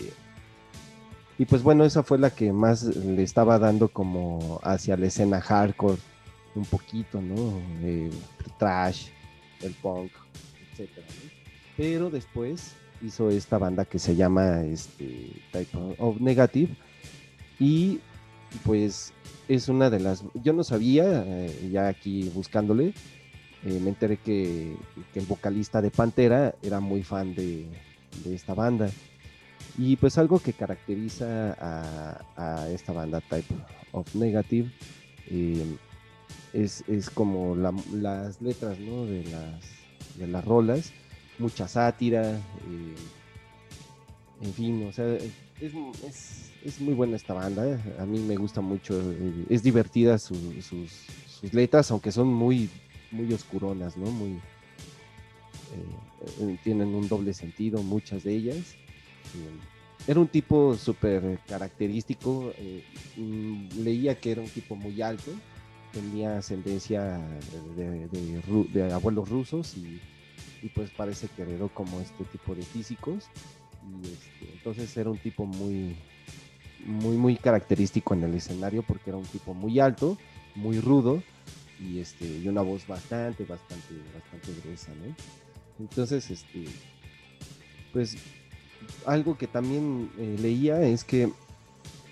Y pues bueno, esa fue la que más le estaba dando como hacia la escena hardcore, un poquito, ¿no? Eh, trash, el punk, ¿no? Pero después hizo esta banda que se llama este, Type of Negative y pues es una de las yo no sabía eh, ya aquí buscándole eh, me enteré que, el vocalista de Pantera era muy fan de, esta banda y pues algo que caracteriza a, esta banda Type of Negative eh, es, es como la- las letras ¿no? de, las, de las rolas mucha sátira, en fin, o sea, es- es muy buena esta banda, eh, a mí me gusta mucho, eh, es divertida su- sus, letras, aunque son muy, muy oscuronas, ¿no? Muy, eh, tienen un doble sentido, muchas de ellas. Era un tipo súper característico, mm, leía que era un tipo muy alto, tenía ascendencia de, abuelos rusos y pues parece que heredó como este tipo de físicos este, entonces era un tipo muy muy muy característico en el escenario porque era un tipo muy alto muy rudo y este y una voz bastante bastante bastante gruesa entonces este pues algo que también eh, leía es que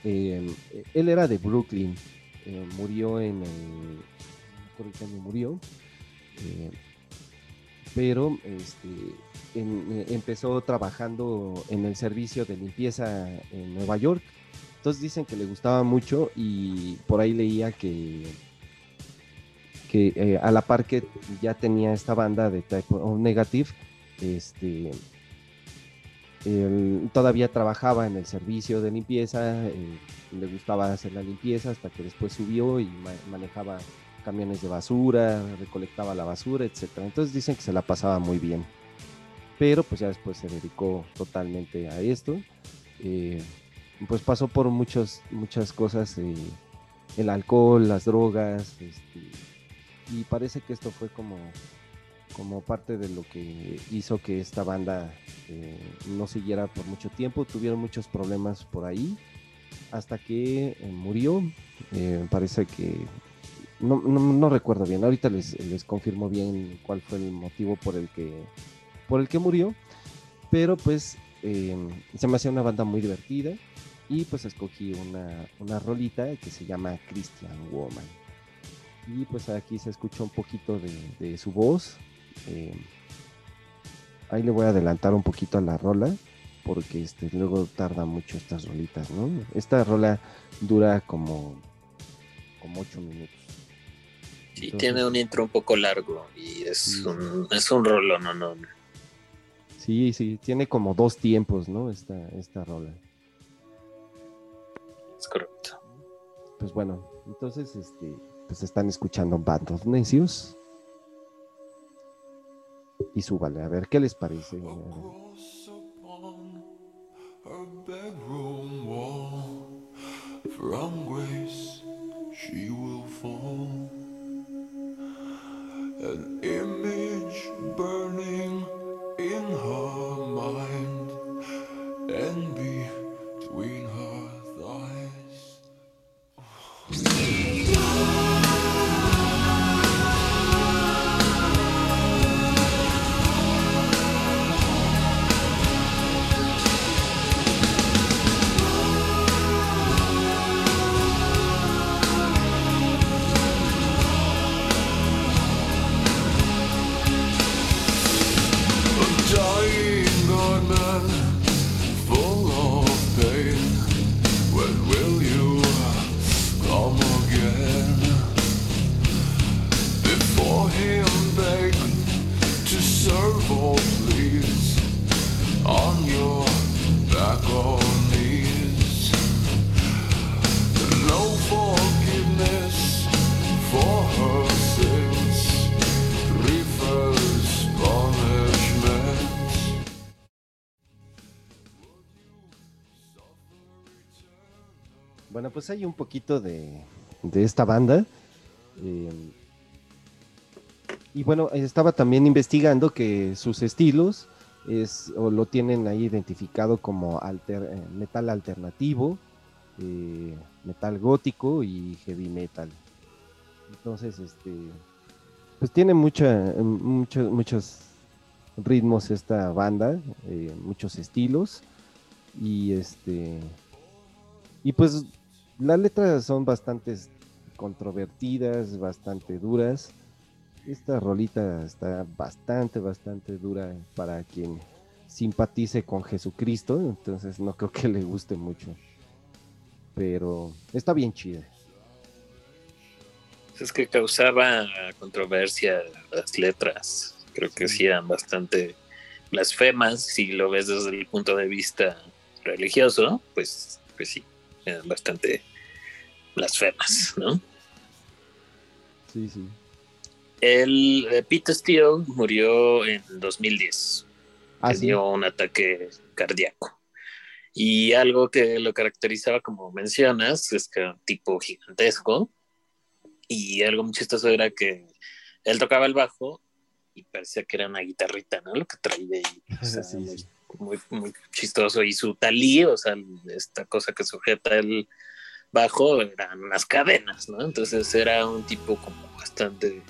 eh, él era de Brooklyn eh, murió en el qué año murió eh, pero este, empezó trabajando en el servicio de limpieza en Nueva York. Entonces dicen que le gustaba mucho y por ahí leía que, que eh, a la par que ya tenía esta banda de Type O Negative, este, él todavía trabajaba en el servicio de limpieza, eh, le gustaba hacer la limpieza hasta que después subió y ma- manejaba camiones de basura, recolectaba la basura, etcétera. Entonces dicen que se la pasaba muy bien. Pero pues ya después se dedicó totalmente a esto. Eh, pues pasó por muchos, muchas cosas, eh, el alcohol, las drogas, este, y parece que esto fue como, como parte de lo que hizo que esta banda eh, no siguiera por mucho tiempo. Tuvieron muchos problemas por ahí hasta que eh, murió. Parece que no, no, recuerdo bien, ahorita les, les confirmo bien cuál fue el motivo por el que, por el que murió, pero pues se me hacía una banda muy divertida y pues escogí una, una rolita que se llama Christian Woman. Y pues aquí se escucha un poquito de, de su voz. eh, ahí le voy a adelantar un poquito a la rola porque este, luego tarda mucho estas rolitas, ¿no? Esta rola dura como, como 8 minutos. Sí, Entonces- tiene un intro un poco largo y es Sí. un, es un rollo, no, no. Sí, sí, tiene como dos tiempos, ¿no? Esta, esta rola. Es correcto. Pues bueno, entonces, este, pues están escuchando Band of Necios. Y súbale, a ver qué les parece. Across upon her bedroom wall, from grace she will fall. An image Bueno, pues hay un poquito de, de esta banda. Eh, y bueno, estaba también investigando que sus estilos es, o lo tienen ahí identificado como eh, metal alternativo, eh, metal gótico y heavy metal. Entonces, este, pues tiene mucha, muchos, muchos ritmos esta banda, muchos estilos y este, y pues las letras son bastante controvertidas, bastante duras. Esta rolita está bastante, bastante dura para quien simpatice con Jesucristo, entonces no creo que le guste mucho. Pero está bien chida. Es que causaba controversia las letras. Creo que sí eran bastante blasfemas. Si lo ves desde el punto de vista religioso, pues, pues sí, bastante blasfemas, ¿no? Sí, sí. El eh, Pete Steele murió en 2010. Ah, sí. Un ataque cardíaco. Y algo que lo caracterizaba, como mencionas, es que era un tipo gigantesco. Y algo muy chistoso era que él tocaba el bajo y parecía que era una guitarrita, ¿no? Lo que traía ahí. O sea, Sí, muy, sí. Muy, chistoso. Y su talí, o sea, esta cosa que sujeta el bajo, eran unas cadenas, ¿no? Entonces era un tipo como bastante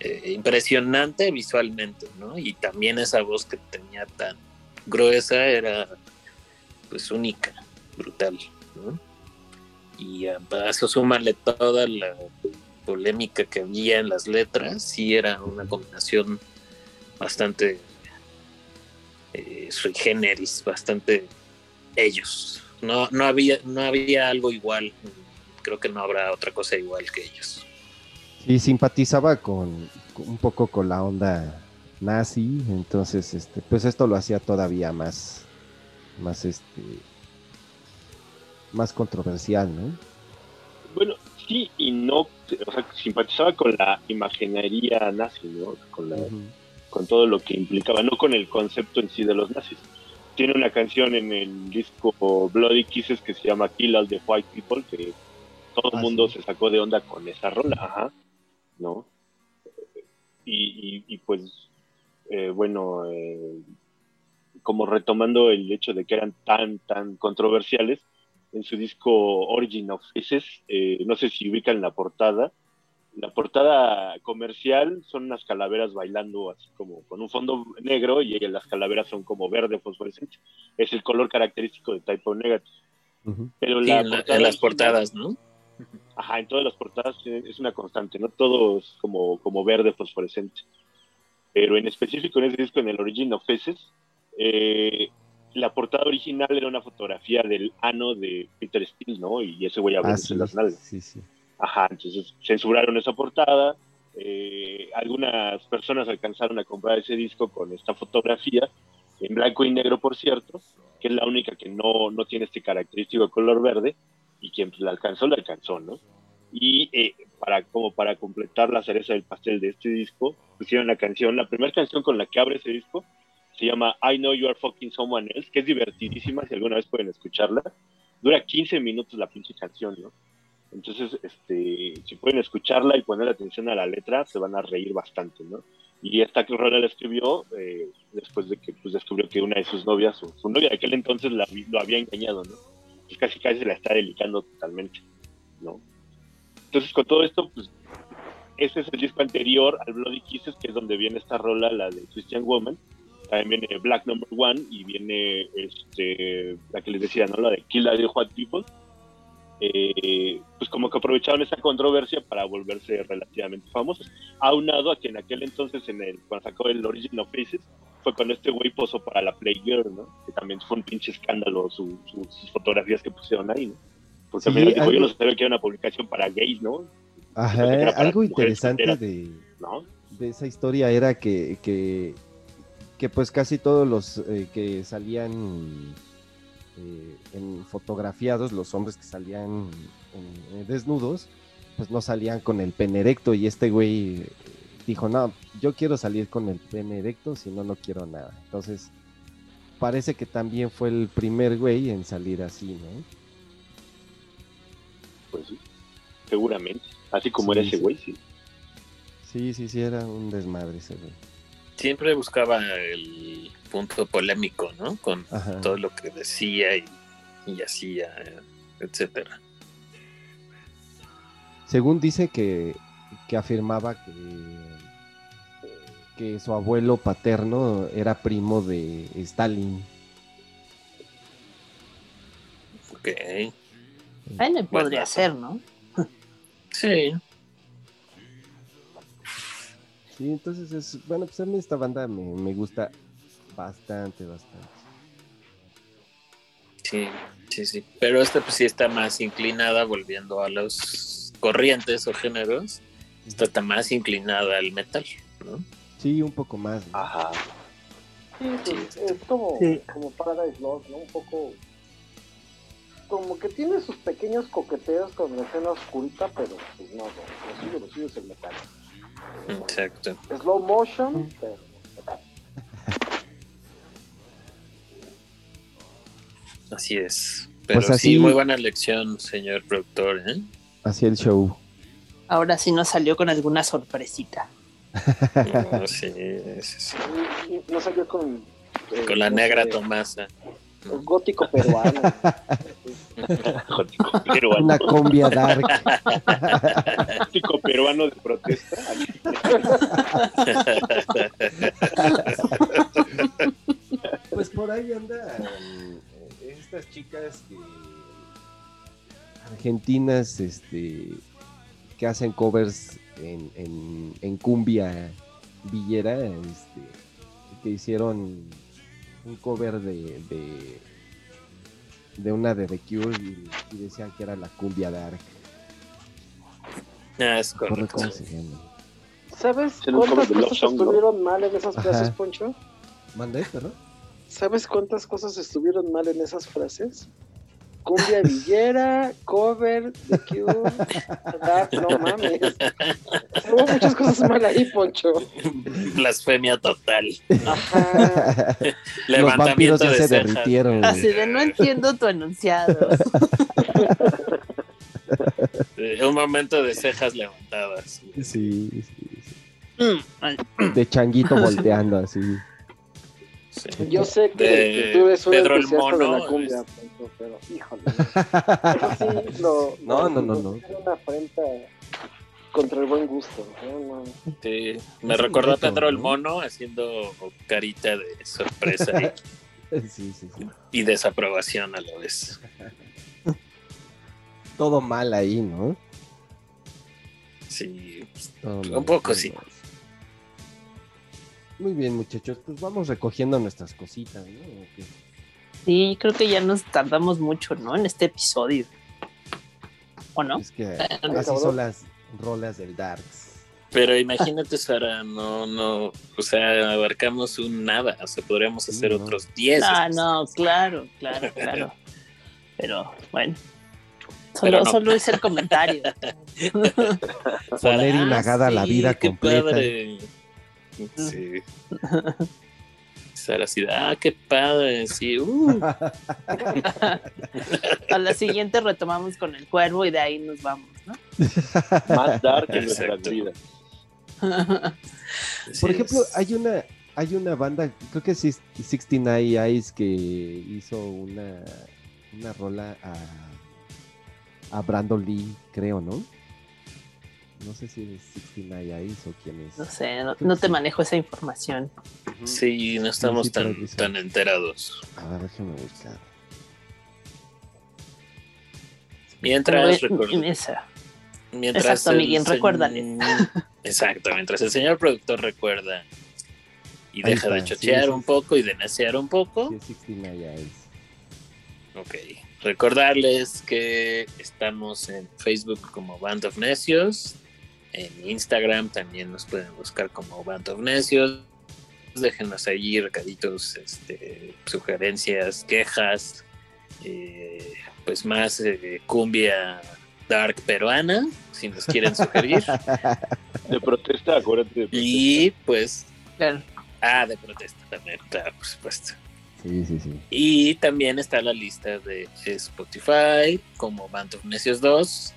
eh, impresionante visualmente, ¿no? Y también esa voz que tenía tan gruesa era pues única, brutal, ¿no? Y a eso súmale toda la polémica que había en las letras, sí era una combinación bastante eh, sui generis, bastante ellos. No, no, había, no había algo igual, creo que no habrá otra cosa igual que ellos. Y simpatizaba con, con- un poco con la onda nazi, entonces este, pues esto lo hacía todavía más, más este, más controversial, ¿no? Bueno, sí y no, o sea, simpatizaba con la imaginería nazi, ¿no? Con, la. Con todo lo que implicaba, no con el concepto en sí de los nazis. Tiene una canción en el disco Bloody Kisses que se llama Kill All the White People, que todo el Ah, mundo sí. se sacó de onda con esa rola, ajá, ¿no? Y, y- y, pues, eh, bueno, eh, como retomando el hecho de que eran tan, tan controversiales, en su disco Origin of Faces, eh, no sé si ubican la portada, la portada comercial son unas calaveras bailando así como con un fondo negro y las calaveras son como verde fosforescente. Es el color característico de Typo Negative. Ujú. Pero Sí, la en, la- portada en las portadas, ¿no? Ajá, en todas las portadas es una constante, ¿no? Todo es como, como verde fosforescente. Pero en específico en ese disco, en el Origin of Faces, eh, la portada original era una fotografía del ano de Peter Steele, ¿no? Y ese güey Ah, abriéndose sí, las nalgas. sí, sí. Ajá, entonces censuraron esa portada. eh, algunas personas alcanzaron a comprar ese disco con esta fotografía, en blanco y negro, por cierto, que es la única que no, no tiene este característico color verde, y quien la alcanzó, la alcanzó, ¿no? Y eh, para, como para completar la cereza del pastel de este disco, pusieron la canción, la primera canción con la que abre ese disco, se llama I Know You Are Fucking Someone Else, que es divertidísima, si alguna vez pueden escucharla. Dura 15 minutos la pinche canción, ¿no? Entonces, este, si pueden escucharla y poner atención a la letra, se van a reír bastante, ¿no? Y esta rola la escribió eh, después de que pues, descubrió que una de sus novias, su, su novia de aquel entonces, la, lo había engañado, ¿no? Pues casi casi la está delicando totalmente, ¿no? Entonces, con todo esto, pues, ese es el disco anterior al Bloody Kisses, que es donde viene esta rola, la de Christian Woman. También viene Black Number One y viene este, la que les decía, ¿no? La de Kill the White People eh, pues como que aprovecharon esa controversia para volverse relativamente famosos. Aunado a que en aquel entonces, en el, cuando sacó el Origin of Faces, fue cuando este güey posó para la Playgirl, ¿no? Que también fue un pinche escándalo su- su- sus fotografías que pusieron ahí, ¿no? Porque Sí, final dijo, yo no sabía que era una publicación para gays, ¿no? Ajá, algo interesante solteras, de, ¿no? de esa historia era que, que, que pues casi todos los eh, que salían eh, en fotografiados, los hombres que salían en- eh, desnudos, pues no salían con el pene erecto y este güey eh, dijo, no, yo quiero salir con el pene erecto, si no, no quiero nada. Entonces, parece que también fue el primer güey en salir así, ¿no? Pues sí. seguramente. Así como Sí, era ese sí. güey, sí. Sí, sí, sí, era un desmadre ese güey. Siempre buscaba el punto polémico, ¿no? Con Ajá. todo lo que decía y, y hacía, etcétera. Según dice que, que afirmaba que, que su abuelo paterno era primo de Stalin. Ok. Bueno, podría Bueno. ser, ¿no? Sí. Sí, entonces es, bueno, pues a mí esta banda me, me gusta bastante, bastante. Sí, sí, sí. Pero esta pues sí está más inclinada, volviendo a los corrientes o géneros. Esta está más inclinada al metal, ¿no? Sí, un poco más. ¿no? Ajá. Sí, pues, es como, Sí. como Paradise Lost, ¿no? Un poco. Como que tiene sus pequeños coqueteos con la escena oscurita, pero pues no, no, lo suyo, lo suyo es el metal. Exacto. Slow motion, pero metal. [LAUGHS] Así es. Pero Pues así- sí, muy buena lección, señor productor, ¿eh? Así el show. Ahora sí nos salió con alguna sorpresita. [LAUGHS] No, sí, sí, sí. No salió con. eh, Con la no negra sé, Tomasa. Gótico peruano. [LAUGHS] Gótico [LAUGHS] peruano. Una combia dark. Gótico peruano de protesta. Pues por ahí andan eh, estas chicas que argentinas este que hacen covers en, en, en cumbia villera este, que hicieron un cover de, de de una de The Cure y, y decían que era la cumbia dark Ah, es correcto. cómo se llama. ¿Sabes cuántas cosas estuvieron mal en esas Ajá. Poncho? Manda esto, ¿no? ¿Sabes cuántas cosas estuvieron mal en esas frases? Cumbia villera, cover, The Cure, Dark, no mames. Hubo muchas cosas mal ahí, Poncho. Blasfemia total. Ajá. [LAUGHS] Los vampiros Levantamiento ya de se cejas. derritieron. Así de no entiendo tu enunciado. Eh, Un momento de cejas levantadas. Sí, sí, sí. Mm, De changuito [LAUGHS] volteando así. Sí. Yo sé que, De tú eres un Pedro el de Mono, la cumbia, Poncho, pero híjole. Eso sí, [LAUGHS] lo, No, no, no, no. Una afrenta contra el buen gusto. ¿no? No. Sí, Es me un recordó a Pedro el ¿no? Mono haciendo carita de sorpresa [LAUGHS] Sí, sí, sí. y, y desaprobación a la vez. Todo mal ahí, ¿no? Sí, Todo Un mal, poco sí. mal. Muy bien, muchachos, pues vamos recogiendo nuestras cositas, ¿no? Sí, creo que ya nos tardamos mucho, ¿no? En este episodio. ¿O no? Es que así son las rolas del Darks. pero imagínate, Sara, no, no, o sea, abarcamos un nada, o sea, podríamos Sí, hacer no. otros 10. Ah, no, claro, claro, claro. Pero bueno. Solo, Pero no. solo es el comentario. [LAUGHS] Poner ah, inagada la vida qué completa. padre. Sí. Sara así, de, ah, qué padre, sí, uh. [LAUGHS] A la siguiente retomamos con el cuervo y de ahí nos vamos, ¿no? [LAUGHS] Más dark en vidas. [LAUGHS] Así Por ejemplo, hay una hay una banda, creo que es 69 Eyes que hizo una una rola a a Brandon Lee, creo, ¿no? No sé si es 69 Eyes o quién es. No sé, no, no te manejo esa información. Sí, no estamos sí, tan, tan enterados. A ver, déjame buscar. Mientras, esa. mientras Exacto, el Miguel, se- recuérdale. [LAUGHS] Exacto, mientras el señor productor recuerda y Ahí deja de está, chochear sí, un poco y de necear un poco. Sí, es 69 Eyes. Ok. Recordarles que estamos en Facebook como Band of Necios. En Instagram también nos pueden buscar como Band of Necios. Déjenos ahí recaditos, este, sugerencias, quejas, eh, pues más eh, cumbia dark peruana, si nos quieren sugerir. [LAUGHS] De protesta, acuérdate. de y pues, Claro. ah, de protesta también, claro, por supuesto. Sí, sí, sí. Y también está la lista de Spotify como Band of Necios 2.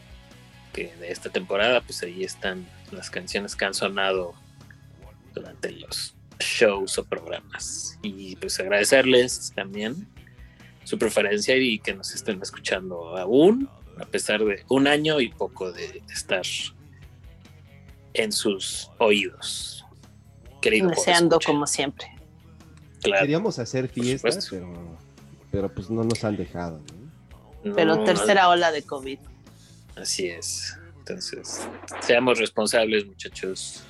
Que de esta temporada, pues ahí están las canciones que han sonado durante los shows o programas. Y pues agradecerles también su preferencia y que nos estén escuchando aún, a pesar de un año y poco de estar en sus oídos. Querido Deseando como siempre. Claro. Queríamos hacer fiesta, supuesto. pero, pero pues no nos han dejado. ¿no? Pero No, tercera ola de COVID. Así es. Entonces, seamos responsables, muchachos.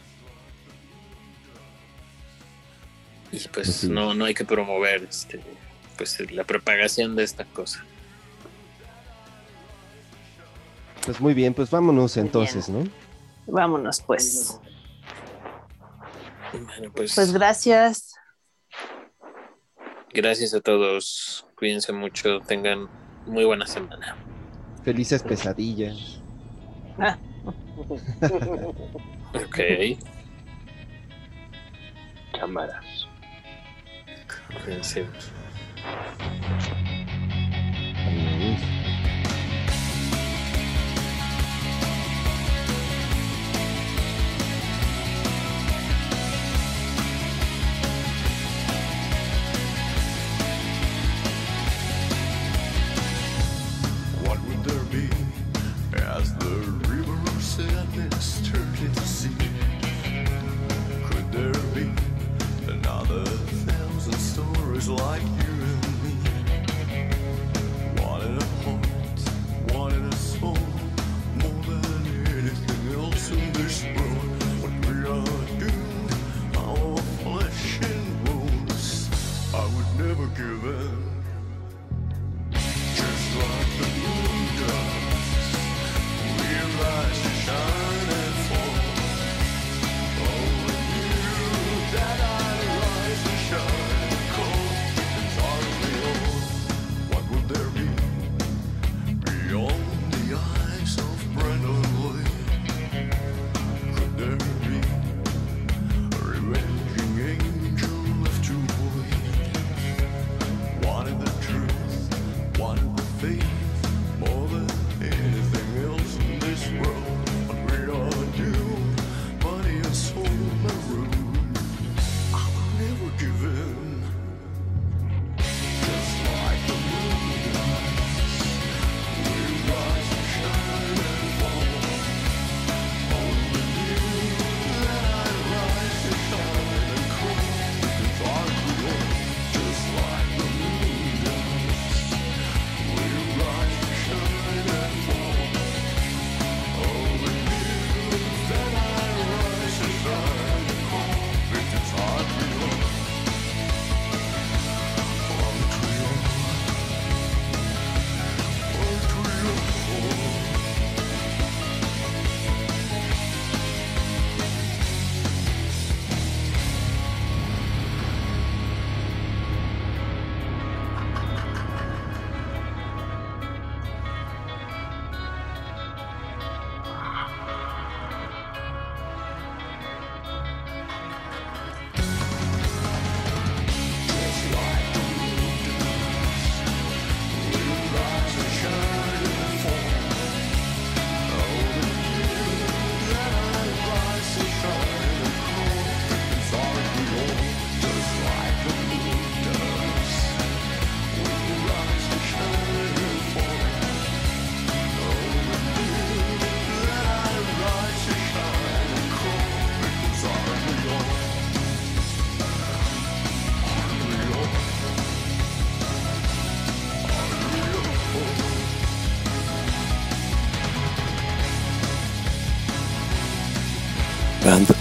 Y pues sí. no, no hay que promover este, pues la propagación de esta cosa. Pues muy bien, pues vámonos Muy entonces, ¿no? Vámonos pues. Bueno, pues, Pues gracias. gracias a todos. Cuídense mucho. Tengan muy buena semana. Felices pesadillas. Ah, Ok. Cámaras.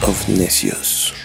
Of Necios.